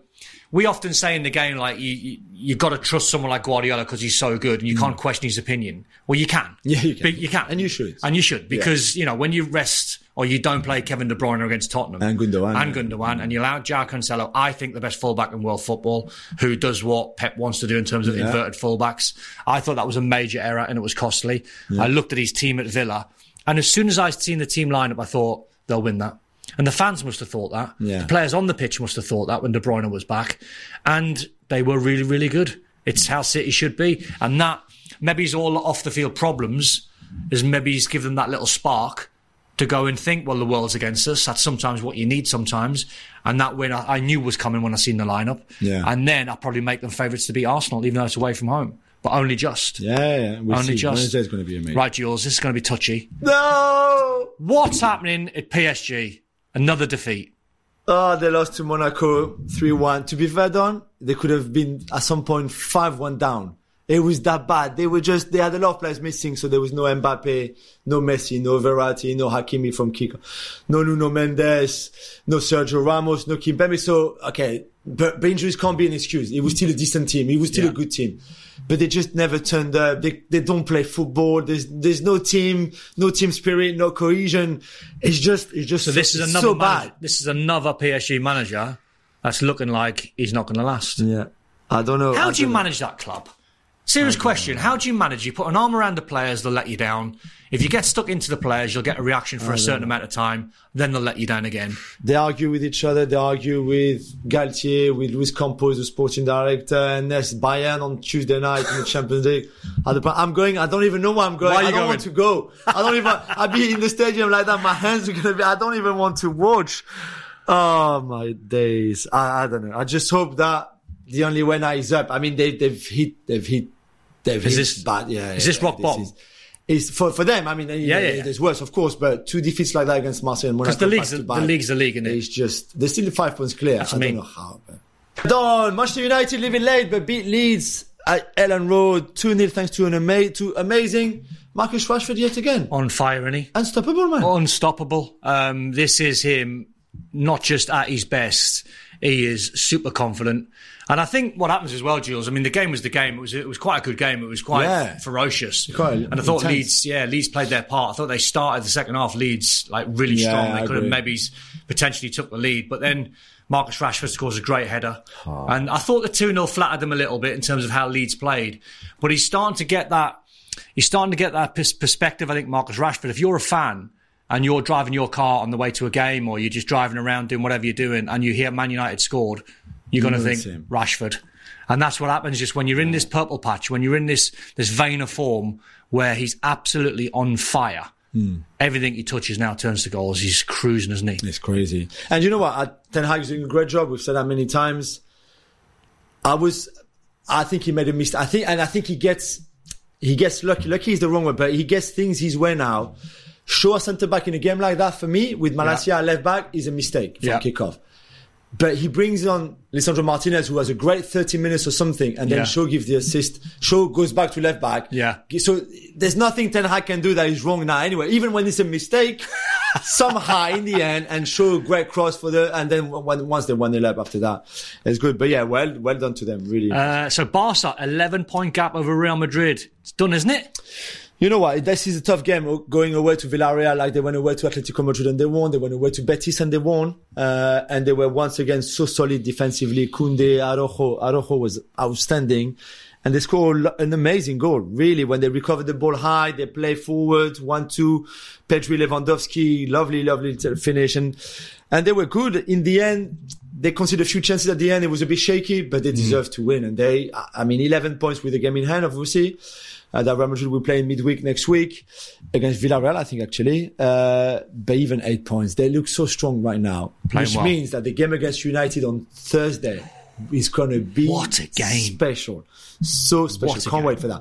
we often say in the game like you, you you've got to trust someone like Guardiola because he's so good and you can't question his opinion. Well, you can. Mm. Yeah, you can. But you can, And you should. and you should because you know when you rest or you don't play Kevin De Bruyne against Tottenham And Gundogan, and yeah. Gundogan, and you allow João Cancelo, I think the best fullback in world football, who does what Pep wants to do in terms of Yeah. inverted fullbacks. I thought that was a major error and it was costly. I looked at his team at Villa, and as soon as I seen the team lineup, I thought they'll win that. And the fans must have thought that. Yeah. The players on the pitch must have thought that when De Bruyne was back. And they were really, really good. It's how City should be. And that, maybe it's all off the field problems, is maybe he's give them that little spark to go and think, well, the world's against us. That's sometimes what you need sometimes. And that win I, I knew was coming when I seen the lineup. Yeah. And then I'll probably make them favourites to beat Arsenal, even though it's away from home. But only just. Yeah, yeah. We'll Only see. just. Wednesday's going to be amazing. Right, Jules, this is going to be touchy. No! What's happening at PSG? Another defeat. Oh, they lost to Monaco 3-1. To be fair, Don, they could have been at some point 5-1 down. It was that bad. They were just, they had a lot of players missing, so there was no Mbappe, no Messi, no Verratti, no Hakimi from kicker, no Nuno Mendes, no Sergio Ramos, no Kimpembe. So, okay, but, but injuries can't be an excuse. It was still a decent team. It was still Yeah. a good team. But they just never turned up. They, they don't play football. There's, there's no team, no team spirit, no cohesion. It's just, it's just So this is another so this is another PSG manager that's looking like he's not going to last. Yeah. I don't know. How I do you know. manage that club? Serious question. How do you manage? You put an arm around the players, they'll let you down. If you get stuck into the players, you'll get a reaction for a certain amount of time. Then they'll let you down again. They argue with each other. They argue with Galtier, with Luis Campos, the sporting director, and there's Bayern on Tuesday night in the Champions League. I'm going. I don't even know where I'm going. Why are you I don't going? want to go. I don't even. I'll be in the stadium like that. My hands are gonna be. I don't even want to watch. Oh my days. I, I don't know. I just hope that the only way now is up. I mean, they, they've hit. They've hit. They've Is this- bad. Yeah. is yeah, this rock bottom? is- is for for them. I mean, yeah, yeah, there's worse, of course, but two defeats like that against Marseille and Monaco. Because the league's the, the league's the league, and it's just they're still five points clear. That's I mean. don't know how. But. Don, Manchester United living late, but beat Leeds at Elland Road two 0 thanks to an ama- to amazing Marcus Rashford yet again. on fire, he? Unstoppable man. unstoppable. Um, this is him not just at his best. He is super confident. And I think what happens as well, Jules. I mean, the game was the game. It was it was quite a good game. It was quite Yeah. ferocious. Quite and I thought intense. Leeds, yeah, Leeds played their part. I thought they started the second half Leeds like really Yeah, strong. I They could have maybe potentially took the lead, but then Marcus Rashford scores a great header. And I thought the two 0 flattered them a little bit in terms of how Leeds played. But he's starting to get that. He's starting to get that pers- perspective. I think Marcus Rashford. If you're a fan and you're driving your car on the way to a game, or you're just driving around doing whatever you're doing, and you hear Man United scored, you're going to think. Rashford. And that's what happens just when you're in this purple patch, when you're in this this vein of form where he's absolutely on fire. Hmm. Everything he touches now turns to goals. He's cruising, isn't he? It's crazy. And you know what? Ten Hag's doing a great job. We've said that many times. I was, I think he made a mistake. I think, and I think he gets, he gets lucky. Lucky is the wrong word, but he gets things his way now. Shaw a centre back in a game like that for me with Malacia at left back is a mistake from Yeah. kickoff. But he brings on Lisandro Martinez, who has a great 30 minutes or something, and then Yeah. Shaw gives the assist. Shaw goes back to left back. Yeah. So there's nothing Ten Hag can do that is wrong now anyway. Even when it's a mistake, <laughs> somehow in the end, and Shaw a great cross for the, and then when, once they won the lap after that, it's good. But yeah, well, well done to them, really. Uh, so Barca, 11 point gap over Real Madrid. It's done, isn't it? You know what? This is a tough game going away to Villarreal, like they went away to Atletico Madrid and they won. They went away to Betis and they won. Uh, and they were once again so solid defensively. Kunde, Araujo, Araujo was outstanding. And they scored an amazing goal, really. When they recovered the ball high, they play forward, one, two, Pedri Lewandowski, lovely, lovely little finish. And, and they were good. In the end, they conceded a few chances at the end. It was a bit shaky, but they deserved to win. And they, I mean, 11 points with the game in hand, obviously. Uh, that Real Madrid will play in midweek next week against Villarreal, I think actually. Uh, but even eight points, they look so strong right now, Playing which well. means that the game against United on Thursday is going to be What a game. special, so special. Can't game. wait for that.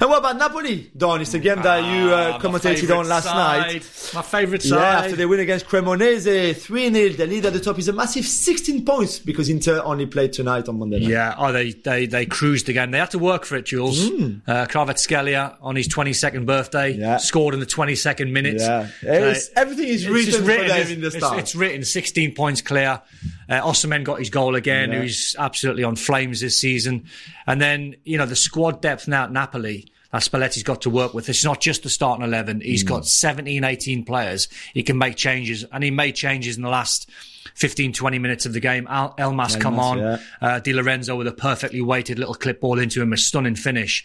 And what about Napoli, Don? It's a game that you uh, Ah, commentated on last side. night. My favourite side. Yeah, after they win against Cremonese, 3-0, the lead at the top is a massive 16 points because Inter only played tonight on Monday night. Yeah, oh, they, they they cruised again. They had to work for it, Jules. Uh, Kvaratskhelia on his 22nd birthday. Yeah. scored in the 22nd minute. Yeah. It's- everything is written them in the it's- It's, written 16 points clear. Uh, Osimhen got his goal again, Yeah. who's absolutely on flames this season. And then, you know, the squad depth now at Napoli that Spalletti's got to work with. It's not just the starting 11. He's Hmm. got 17, 18 players. He can make changes, and he made changes in the last 15, 20 minutes of the game. Al- Elmas come on. yeah. Uh, Di Lorenzo with a perfectly weighted little clip ball into him, a stunning finish.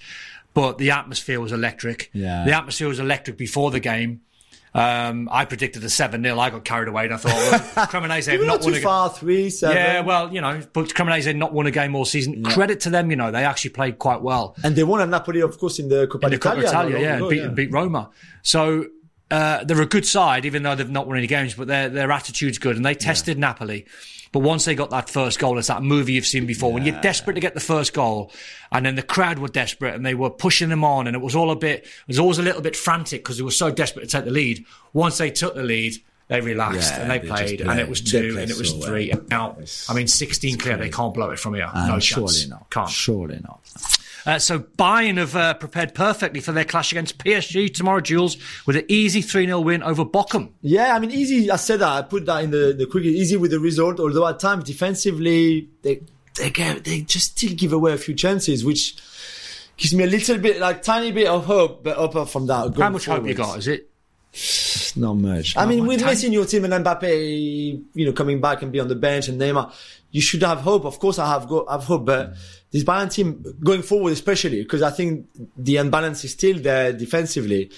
But the atmosphere was electric. Yeah. The atmosphere was electric before the game. Um, I predicted a 7 0. I got carried away and I thought, well, <laughs> Cremonese have not not won too a game. far, 3, 7. Yeah, well, you know, but Cremonese had not won a game all season. Credit to them, you know, they actually played quite well And they won at Napoli, of course, in the Coppa in the Coppa Italia. Italia, yeah, ago, beat, yeah. beat Roma. So uh, they're a good side, even though they've not won any games, but their their attitude's good, and they tested Napoli. But once they got that first goal, it's that movie you've seen before. When you're desperate to get the first goal, and then the crowd were desperate and they were pushing them on, and it was all a bit, it was always a little bit frantic because they were so desperate to take the lead. Once they took the lead, they relaxed Yeah, and they they played, and it was two, and it was well. three. And now, I mean, 16 clear, they can't blow it from here. Uh, no chance. Surely not. Can't. Surely not. Uh, so Bayern have uh, prepared perfectly for their clash against PSG tomorrow, Jules, with an easy 3-0 win over Bochum. Yeah, I mean, easy. I said that. I put that in the, the quick, easy with the result. Although at times defensively, they they get, they just still give away a few chances, which gives me a little bit, like tiny bit of hope. But up from that, How much hope you got? Is it Not much. I mean, with Messi in your team and Mbappe, you know, coming back and be on the bench and Neymar, you should have hope. Of course, I have go, have hope, but this Bayern team going forward, especially because I think the imbalance is still there defensively,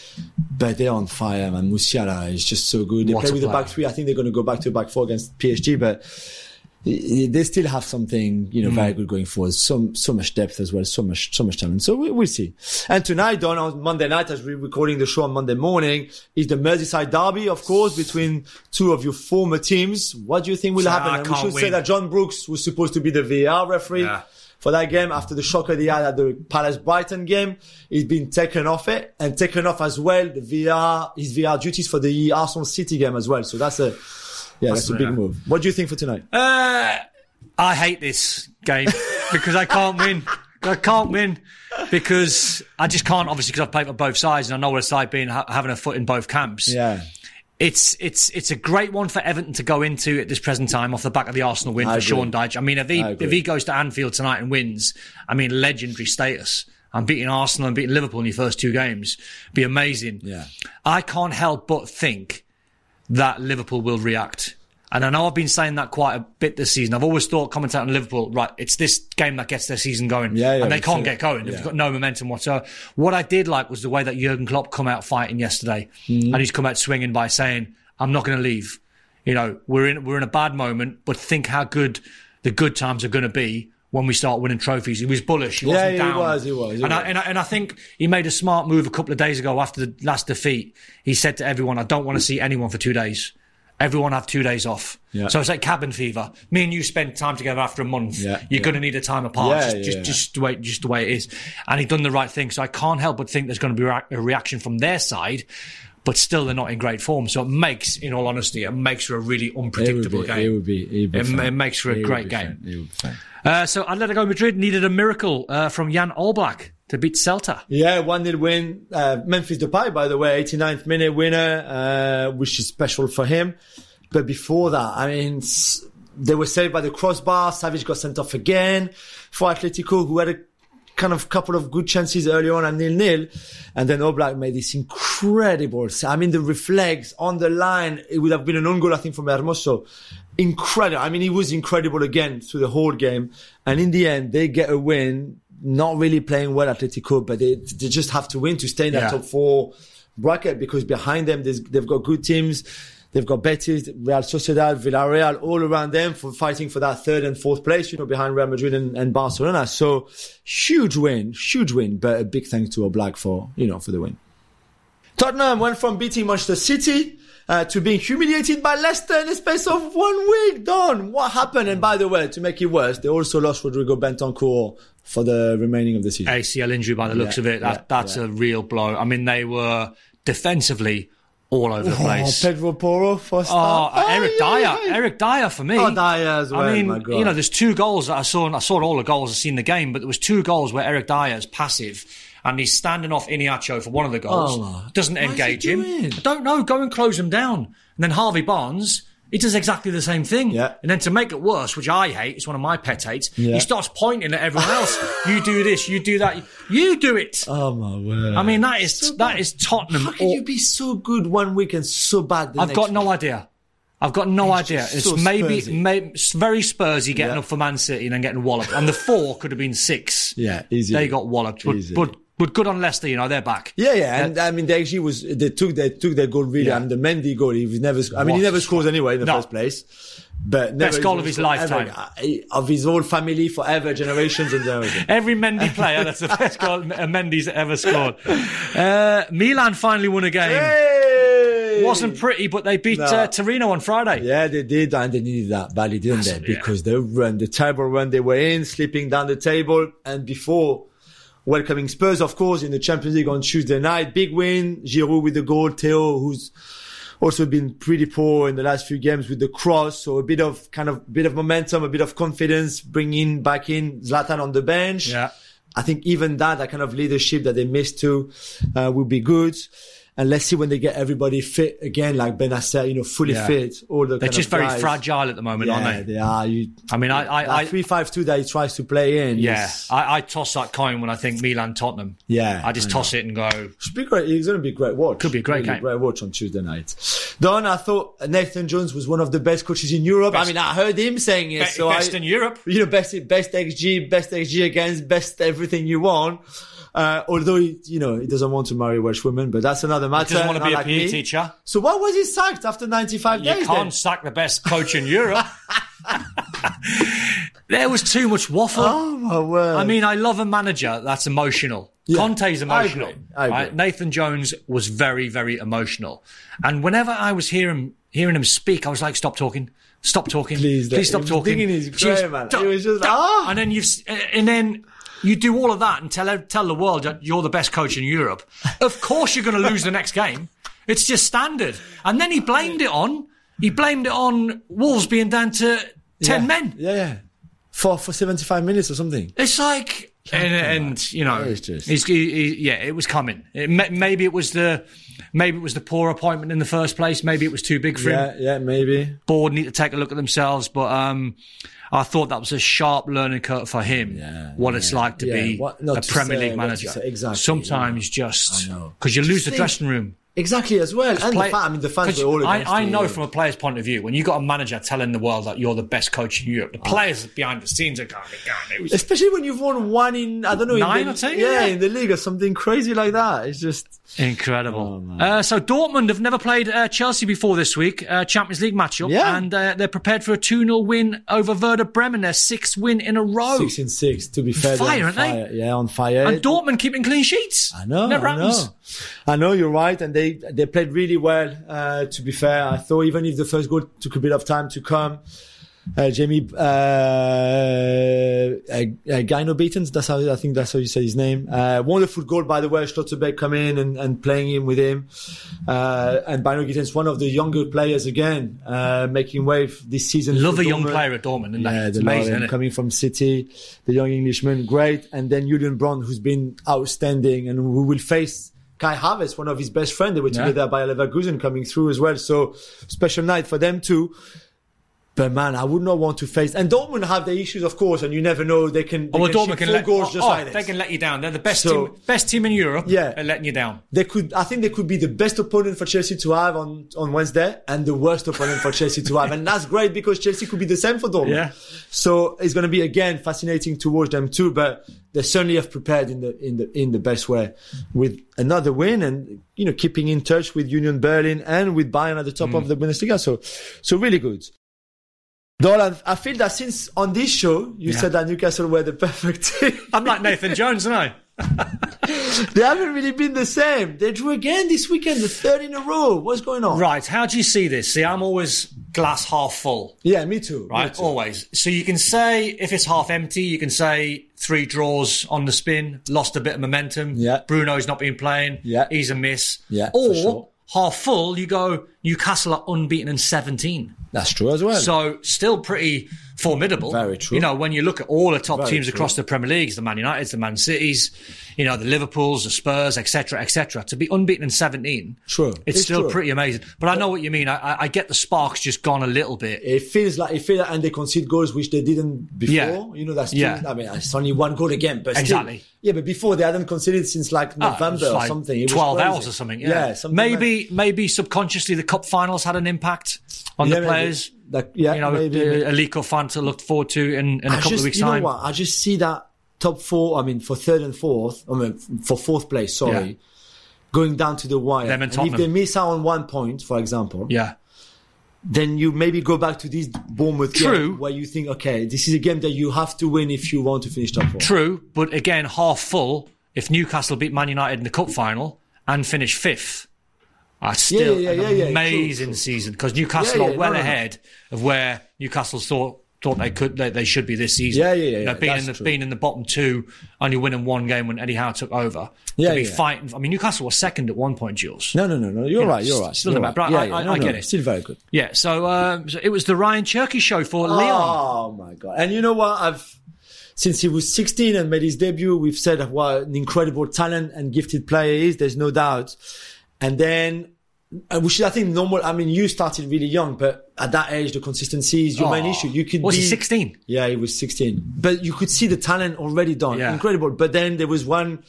but they're on fire, man. Musiala is just so good. They What play with the back three. I think they're going to go back to back four against PSG, but they still have something, you know, very Mm. good going forward. So, so much depth as well, so much, so much talent. So we, we'll see. And tonight, Don, on Monday night, as we're recording the show on Monday morning, is the Merseyside derby, of course, between two of your former teams. What do you think will So, happen? I And we should say that John Brooks was supposed to be the VAR referee. Yeah. For that game, after the shocker they had at the Palace Brighton game, he's been taken off it and taken off as well the VR, his VR duties for the Arsenal City game as well. So that's a, yeah, that's, a big move. What do you think for tonight? Uh, I hate this game <laughs> because I can't win. I can't win because I just can't. Obviously, because I've played for both sides and I know what it's like being having a foot in both camps. Yeah. It's it's it's a great one for Everton to go into at this present time off the back of the Arsenal win I for agree. Sean Dyche. I mean, if he if he goes to Anfield tonight and wins, I mean, legendary status. I'm beating Arsenal and beating Liverpool in your first two games. Be amazing. Yeah. I can't help but think that Liverpool will react. And I know I've been saying that quite a bit this season. I've always thought commentating on Liverpool, right, it's this game that gets their season going. Yeah, yeah, and they can't get going. They've got no momentum whatsoever. What I did like was the way that Jurgen Klopp come out fighting yesterday. Mm-hmm. And he's come out swinging by saying, I'm not going to leave. You know, we're in, we're in a bad moment, but think how good the good times are going to be when we start winning trophies. He was bullish. He Yeah, he was, he was, he and, I, and, I, and I think he made a smart move a couple of days ago after the last defeat. He said to everyone, I don't want to see anyone for two days. Everyone have two days off. Yeah. So it's like cabin fever. Me and you spend time together after a month. Yeah, You're yeah. going to need a time apart. Just, just, just the way, just the way it is. And he done the right thing. So I can't help but think there's going to be a reaction from their side. But still, they're not in great form. So it makes, in all honesty, it makes for a really unpredictable it be, game. It would be. It, would be It- it makes for a It great game. fun. It would be fun. Uh, so Atletico Madrid needed a miracle uh, from Jan Oblak to beat Celta. Yeah, one nil win. Uh, Memphis Depay, by the way, 89th minute winner, uh, which is special for him. But before that, I mean, they were saved by the crossbar. Savić got sent off again for Atletico, who had a kind of couple of good chances early on at nil nil, and then Oblak made this incredible. I mean, the reflex on the line, it would have been an own goal, I think, from Hermoso. Incredible. I mean, he was incredible again through the whole game, and in the end, they get a win. Not really playing well, Atletico, but they they just have to win to stay in that Yeah. top four bracket because behind them, they've got good teams. They've got Betis, Real Sociedad, Villarreal all around them for fighting for that third and fourth place, you know, behind Real Madrid and, and Barcelona. So huge win, huge win, but a big thanks to Oblak for, you know, for the win. Tottenham went from beating Manchester City uh, to being humiliated by Leicester in the space of one week. Don, what happened? And by the way, to make it worse, they also lost Rodrigo Bentancur for the remaining of the season. ACL injury by the looks Yeah, of it. That, yeah, that's yeah. a real blow. I mean, they were defensively all over the Oh, place. Pedro Porro for start. Oh, start. Eric yeah, Dier. yeah. Eric Dier for me. Oh, Dier as well. I mean, you know, there's two goals that I saw. and I saw all the goals. I've seen the game, but there was two goals where Eric Dier is passive and he's standing off Iheanacho for one of the goals. Oh, doesn't what is he engage him. doing? I don't know. Go and close him down. And then Harvey Barnes. He does exactly the same thing. Yeah. And then to make it worse, which I hate, it's one of my pet hates, Yeah. he starts pointing at everyone else. <laughs> you do this, you do that, you do it. Oh my word! I mean, that is So that is Tottenham. How can all- you be so good one week and so bad the I've got no idea. I've got no It's idea. It's so maybe, Spursy. may, it's very Spursy getting Yeah. up for Man City and then getting walloped. And the four could have been six. Yeah, easy. They got walloped. But, Easy. but, but good on Leicester, you know, they're back. Yeah, yeah, and I mean, they actually was they took they took their goal really. Yeah. I mean, the Mendy goal, he was never. I mean, he never scores anyway in the No. first place. But never Best goal of his scored ever. lifetime. Uh, of his whole family forever, generations and generations. <laughs> Every Mendy player, that's the best goal <laughs> Mendy's ever scored. <laughs> Uh, Milan finally won a game. Hey! Wasn't pretty, but they beat No. uh, Torino on Friday. Yeah, they did, and they needed that badly, didn't they? Massively, yeah. Because the run, the terrible run they were in, slipping down the table, and before welcoming Spurs, of course, in the Champions League on Tuesday night, big win. Giroud with the goal, Theo, who's also been pretty poor in the last few games with the cross, so a bit of kind of bit of momentum, a bit of confidence, bringing back in Zlatan on the bench. Yeah. I think even that, that kind of leadership that they missed too, uh, will be good. And let's see when they get everybody fit again, like Ben Bennacer, you know, fully Yeah. fit. All the They're just very guys. fragile at the moment, Yeah, aren't they? they are. You, I mean, I, I, I three five two that he tries to play in. yeah, is- I, I toss that coin when I think Milan Tottenham. Yeah, I just I toss it and go. Should be great. It's going to be a great watch. Could be a great Really game. Great watch on Tuesday night. Don, I thought Nathan Jones was one of the best coaches in Europe. Best- I mean, I heard him saying it. Be- so best I, in Europe. You know, best best XG, best XG against, best everything you want. Uh, although he, you know, he doesn't want to marry Welsh women, but that's another matter. Doesn't want to be a like PE me. teacher. So why was he sacked after 95 You days? can't then? sack the best coach in Europe. <laughs> there was too much waffle. Oh my word! I mean, I love a manager that's emotional. Yeah, Conte's I emotional. agree. I agree. right? Nathan Jones was very, very emotional. And whenever I was hearing hearing him speak, I was like, "Stop talking, stop talking, Please, please stop talking." Just man. stop, He just like. "Ah." and then you've and then. You do all of that and tell tell the world that you're the best coach in Europe. Of course, you're going to lose the next game. It's just standard. And then he blamed it on he blamed it on Wolves being down to ten yeah. men. Yeah, yeah. For for 75 minutes or something. It's like, and, and you know, just- he's, he, he- yeah, it was coming. It, maybe it was the, maybe it was the poor appointment in the first place. Maybe it was too big for Yeah, him. yeah, maybe. Board need to take a look at themselves. But um, I thought that was a sharp learning curve for him. Yeah, what it's like to Yeah, be what- a Premier League manager. say, exactly, Sometimes just because you lose the dressing room. Exactly as well. And the Play- fan, I mean, the fans 'cause were all I, against I you. know from a player's point of view, when you've got a manager telling the world that you're the best coach in Europe, Oh. the players behind the scenes are going, going. It was Especially when you've won one in, I don't know, Nine in the, or ten, yeah, yeah. in the league or something crazy like that. It's just, Incredible. Oh, uh, so Dortmund have never played uh, Chelsea before this week, uh, Champions League matchup, Yeah. and uh, they're prepared for a 2-0 win over Werder Bremen, their sixth win in a row. six in six, to be fair. they're fire, on aren't they? fire. Yeah, on fire. And Dortmund keeping clean sheets. I know, Never I happens. know. I know you're right, and they they played really well. Uh, to be fair, I thought even if the first goal took a bit of time to come, uh, Jamie uh, uh, Gino Beatons, that's how I think that's how you say his name. Uh, wonderful goal by the way, Schlotterbeck coming in and, and playing him with him, uh, and Bynoe-Gittens, one of the younger players again, uh, making wave this season. Love a young Dortmund. player at Dortmund, Yeah. It's amazing, coming from City, the young Englishman, great. And then Julian Brandt, who's been outstanding and who will face Kai Havertz, one of his best friends. They were Yeah. together by Leverkusen coming through as well. So special night for them too. But man, I would not want to face. And Dortmund have their issues, of course, and you never know. They can. They Oh, well, can Dortmund can let, goals oh, just oh, like they can let you down. They're the best So- team, best team in Europe. Yeah. They're letting you down. They could, I think they could be the best opponent for Chelsea to have on, on Wednesday and the worst opponent for Chelsea to have. And that's great because Chelsea could be the same for Dortmund. Yeah. So it's going to be again fascinating to watch them too, but they certainly have prepared in the, in the, in the best way with another win and, you know, keeping in touch with Union Berlin and with Bayern at the top Mm. of the Bundesliga. So, so really good. Dolan, I feel that since on this show, you Yeah. said that Newcastle were the perfect <laughs> team. I'm like Nathan Jones, aren't I? <laughs> they haven't really been the same. They drew again this weekend, the third in a row. What's going on? Right. How do you see this? See, I'm always glass half full. Yeah, me too. right? Me too. Always. So you can say if it's half empty, you can say three draws on the spin, lost a bit of momentum. Yeah. Bruno's not been playing. Yeah. He's a miss. Yeah, Or sure. half full, you go Newcastle are unbeaten in 17. That's true as well. So still pretty formidable. Very true. You know, when you look at all the top Very teams true. across the Premier Leagues, the Man Uniteds, the Man Cities, you know, the Liverpools, the Spurs, etc., etc., to be unbeaten in 17. True. It's, It's still true. pretty amazing. But I know what you mean. I, I, get the sparks just gone a little bit. it feels like it feels like, and they concede goals which they didn't before. Yeah. You know, that's still, Yeah. I mean, it's only one goal again, but still- Exactly. yeah, but before they hadn't conceded since like Ah, November it's or something. It 12 crazy. hours or something. Yeah. something maybe, maybe subconsciously the cup finals had an impact on Yeah, the players. Like, yeah, you know, maybe, the maybe. Aliko fan to look forward to in, in a I couple just, of weeks' you time. know what? I just see that top four. I mean, for third and fourth. I mean, for fourth place. Sorry. Yeah. Going down to the wire, Them and if they miss out on one point, for example, Yeah. then you maybe go back to this Bournemouth True. game where you think, okay, this is a game that you have to win if you want to finish top four. True, but again, half full. If Newcastle beat Man United in the cup final and finish fifth, that's still yeah, an yeah, yeah, yeah, amazing season because Newcastle Yeah, yeah, are well no, no, no. ahead of where Newcastle thought thought they could they, they should be this season. Yeah, yeah, yeah, You know, yeah, being in the true. being in the bottom two, only winning one game when Eddie Howe took over. Yeah, to be yeah. fighting. I mean, Newcastle was second at one point, Jules. No, no, no, no. You're know, right. You're right. still you're not right. but I- I- no, I no, get it. Still very good. Yeah, so, um, so it was the Ryan Cherki show for Leon. Oh my god! And you know what? I've since he was 16 and made his debut, we've said what an incredible talent and gifted player he is. There's no doubt. and then. Uh, Which is, I think, normal. I mean, you started really young, but at that age, the consistency is your main Oh. issue. You could Was be he 16? Yeah, he was 16. But you could see the talent already done. Yeah. Incredible. But then there was one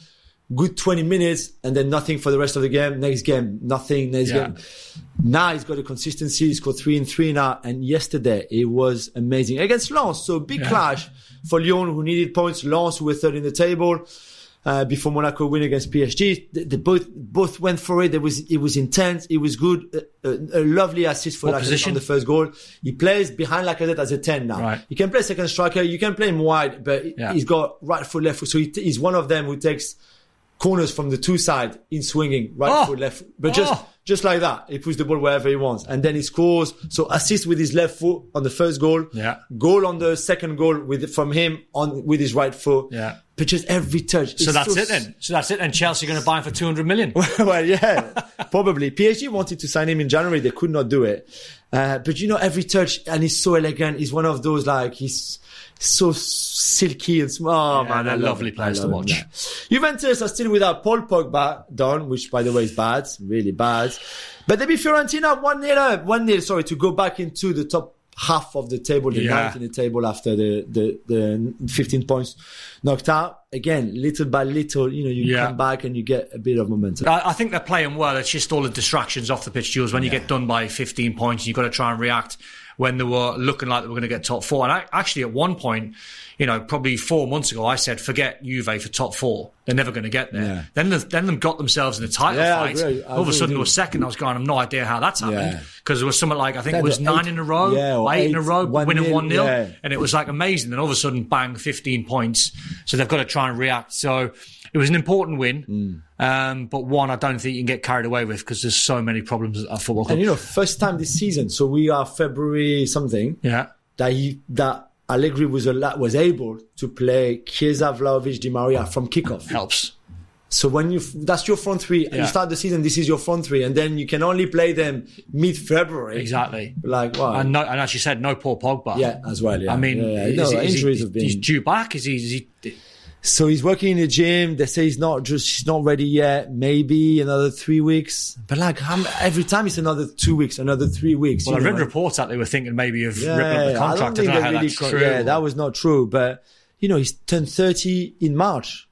good 20 minutes and then nothing for the rest of the game. Next game, nothing. Next Yeah. game. Now he's got a consistency. He's got three and three now. And yesterday it was amazing against Lens. So big clash for Lyon who needed points. Lens who were third in the table. Uh, before Monaco win against PSG, they, they both both went for it. It was it was intense. It was good. A, a, a lovely assist for What Lacazette position? on the first goal. He plays behind Lacazette as a ten now. Right. He can play second striker. You can play him wide, but Yeah. he's got right foot, left foot. So he, he's one of them who takes corners from the two side in swinging, right Oh. foot, left foot. But just, Oh. Just like that, he puts the ball wherever he wants. And then he scores. So assist with his left foot on the first goal. Yeah. Goal on the second goal with, from him on, with his right foot. Yeah. But just every touch. So It's that's so it then. So that's it. And Chelsea are going to buy him for 200 million. <laughs> well, yeah, <laughs> probably. PSG wanted to sign him in January. They could not do it. Uh, but you know, every touch, and he's so elegant. He's one of those, like, he's so silky and small. Oh, Yeah, man, love lovely players to watch. Juventus are still without Paul Pogba, done, which by the way is bad, really bad. But they beat Fiorentina 1 0 uh, 1 0, sorry, to go back into the top half of the table, the Yeah. ninth in the table after the, the, the 15 points knocked out. Again, little by little, you know, you Yeah. come back and you get a bit of momentum. I, I think they're playing well. It's just all the distractions off the pitch, Jules. When you get done by 15 points, you've got to try and react when they were looking like they were going to get top four. And I, actually, at one point, you know, probably four months ago, I said, forget Juve for top four. They're never going to get there. Yeah. Then, the, then them got themselves in a title Yeah, I fight. agree. I All of a sudden, they were second. I was going, I've no idea how that's happened. Yeah. Because there was something like, I think it was was nine eight- in a row, yeah, or or eight, in a row, one winning 1 0. yeah. And it was like amazing. Then all of a sudden, bang, 15 points. So they've got to try and react. So it was an important win. Mm. Um, but one, I don't think you can get carried away with because there's so many problems at football club. And you know, first time this season, so we are February something, yeah. that he, that Allegri was a was able to play Chiesa, Vlahović, Di Maria from kickoff. Helps. So when you, that's your front three, and Yeah. you start the season, this is your front three, and then you can only play them mid-February. Exactly. Like, wow. And, no, and as you said, no Paul Pogba. yeah, as well, yeah. I mean, yeah, yeah. is No, he- is he- injuries have been. he's due back. Is he? Is he So he's working in the gym. They say he's not just he's not ready yet. Maybe another three weeks. But like how, m- every time it's another two weeks, another three weeks. well, I read know. reports that they were thinking maybe of Yeah, ripping up the I contract. I don't don't, think know how really. that's true. Yeah, that was not true. But you know, he's turned thirty in March.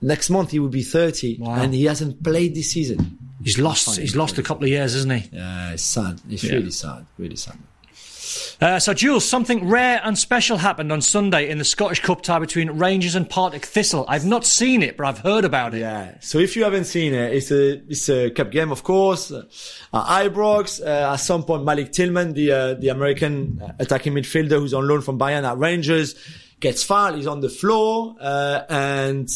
Next month he will be thirty, Wow. and he hasn't played this season. he's lost. He's lost a couple of years, isn't he? Yeah, it's sad. It's Yeah. really sad. Really sad. Uh, so, Jules, something rare and special happened on Sunday in the Scottish Cup tie between Rangers and Partick Thistle. I've not seen it, but I've heard about it. Yeah. So if you haven't seen it, it's a it's a cup game, of course. Uh, Ibrox. Uh, at some point, Malik Tillman, the uh, the American attacking midfielder who's on loan from Bayern at Rangers, gets fouled. He's on the floor, uh, and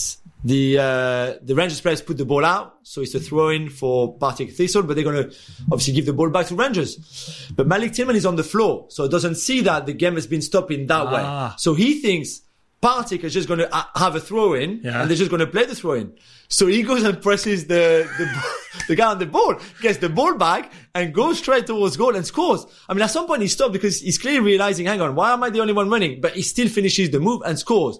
the uh, the Rangers players put the ball out. So it's a throw in for Partick Thistle, but they're going to obviously give the ball back to Rangers. But Malik Tillman is on the floor, so it doesn't see that the game has been stopped in that Ah. way. So he thinks. Partick is just going to have a throw in, Yeah. and they're just going to play the throw in. So he goes and presses the, the, <laughs> the guy on the ball, gets the ball back and goes straight towards goal and scores. I mean, at some point he stopped because he's clearly realizing, hang on, why am I the only one running? But he still finishes the move and scores.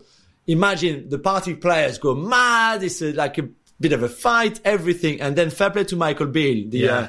Imagine the party players go mad. It's a, like a bit of a fight, everything. And then fair play to Michael Beale, the, Yeah. uh,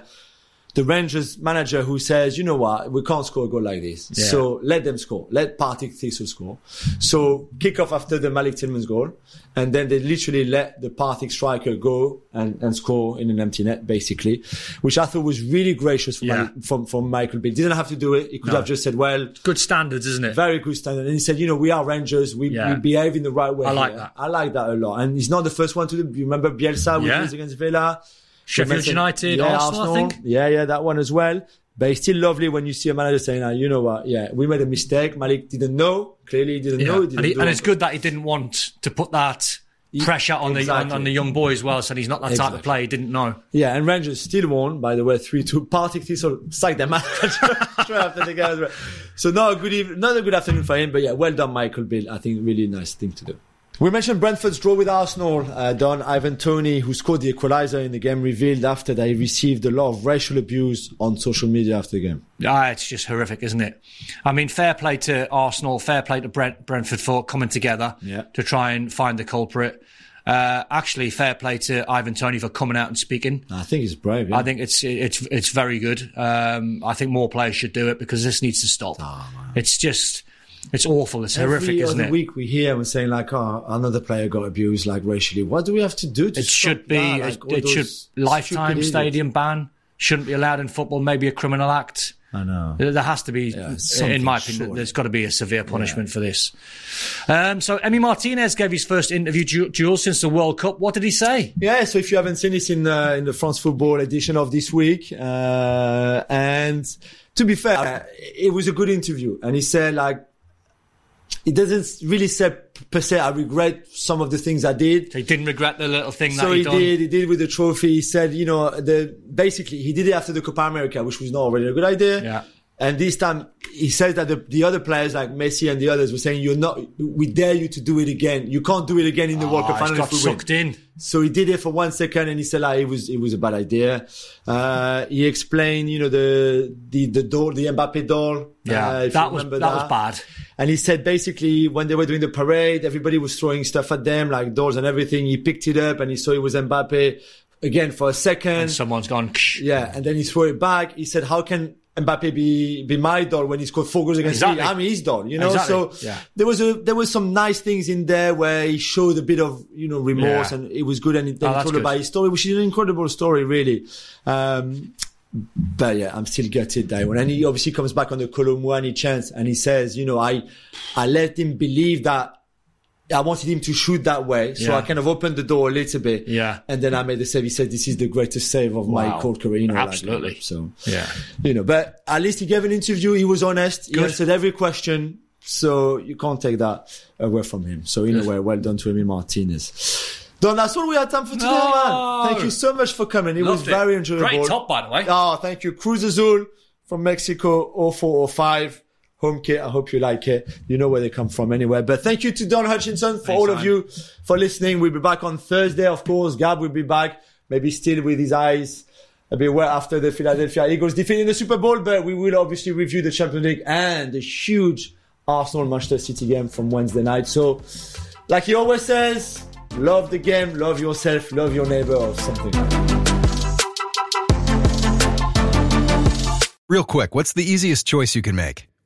the Rangers manager who says, you know what, we can't score a goal like this. Yeah. So let them score. Let Partick Thistle score. So kick off after the Malik Tillman's goal. And then they literally let the Partick striker go and, and score in an empty net, basically, which I thought was really gracious from, Yeah. Malik- from, from Michael Beale. Didn't have to do it. He could No. have just said, well, Good standards, isn't it? very good standard. And he said, you know, we are Rangers. We, Yeah. we behave in the right way. I like here." that. I like that a lot. And he's not the first one to do. You remember Bielsa, Yeah. which was against Villa. Sheffield United, Arsenal, I think. Yeah, yeah, that one as well. But it's still lovely when you see a manager saying, ah, you know what? Yeah, we made a mistake. Malik didn't know. Clearly, he didn't Yeah. know. He didn't and, he- and it's good that he didn't want to put that pressure on the on, on the young boy as well. So he's not that type of player. He didn't know. Yeah, and Rangers still won, by the way, 3-2. Partick Thistle sacked their manager <laughs> after the game. So not a good even, not a good afternoon for him, but yeah, well done, Michael Beale. I think really nice thing to do. We mentioned Brentford's draw with Arsenal. Uh, Don Ivan Toney, who scored the equalizer in the game, revealed after that he received a lot of racial abuse on social media after the game. Ah, it's just horrific, isn't it? I mean, fair play to Arsenal, fair play to Brent, Brentford for coming together Yeah. to try and find the culprit. Uh, actually, fair play to Ivan Toney for coming out and speaking. I think he's brave. Yeah. I think it's it's it's very good. Um, I think more players should do it because this needs to stop. it's just it's awful. It's horrific, Every isn't other it? week we hear and saying like, oh, another player got abused like racially. What do we have to do to It should be. that? it Like, all it should lifetime stadium ban. Shouldn't be allowed in football. Maybe a criminal act. I know. There has to be, something, in my opinion, surely. there's got to be a severe punishment for this. Um, so, Emi Martinez gave his first interview, Jules, since the World Cup. What did he say? Yeah, so if you haven't seen this in uh, in the France football edition of this week, uh, and to be fair, it was a good interview, and he said like he doesn't really say per se I regret some of the things I did. He didn't regret the little thing So that he, he did. He did with the trophy. He said, you know, the basically he did it after the Copa America, which was not already a good idea. Yeah. And this time he says that the, the other players like Messi and the others were saying, "You're not. We dare you to do it again. You can't do it again in the World Oh, Cup final got we win." sucked in. So he did it for one second, and he said like it was it was a bad idea. Uh, he explained, you know, the the the door, the Mbappe door. Yeah, uh, that you was remember that was bad. and he said basically when they were doing the parade, everybody was throwing stuff at them, like doors and everything. He picked it up and he saw it was Mbappe again for a second. And someone's gone. Yeah, and then he threw it back. He said, "How can Mbappe be be my doll when he scored four goals against Exactly. me? I'm his doll." You know, Exactly, so yeah. there was a there was some nice things in there where he showed a bit of you know remorse Yeah. and it was good. And he, then Oh, told about his story, which is an incredible story, really. Um, but yeah, I'm still gutted that one. And he obviously comes back on the Kolo Muani chance and he says, you know, I, I let him believe that I wanted him to shoot that way. So Yeah. I kind of opened the door a little bit. Yeah. And then I made the save. He said, this is the greatest save of my Wow. court career. You know, like, Absolutely. so, Yeah. you know, but at least he gave an interview. He was honest. He Good. answered every question. So you can't take that away from him. So in a way, well done to Emi Martinez. Don, that's all we had time for today, No. man. Thank you so much for coming. It was it. very enjoyable. Great top, by the way. Oh, thank you. Cruz Azul from Mexico, 0405. Home kit. I hope you like it. You know where they come from anyway. But thank you to Don Hutchinson for Thanks, all of man. you for listening. We'll be back on Thursday, of course. Gab will be back, maybe still with his eyes a bit wet after the Philadelphia Eagles defeat in the Super Bowl. But we will obviously review the Champions League and the huge Arsenal Manchester City game from Wednesday night. So, like he always says, love the game, love yourself, love your neighbor or something. Real quick, what's the easiest choice you can make?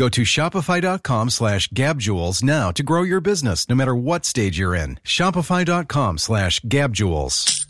Go to shopify.com slash gabjewels now to grow your business no matter what stage you're in. Shopify.com slash gabjewels.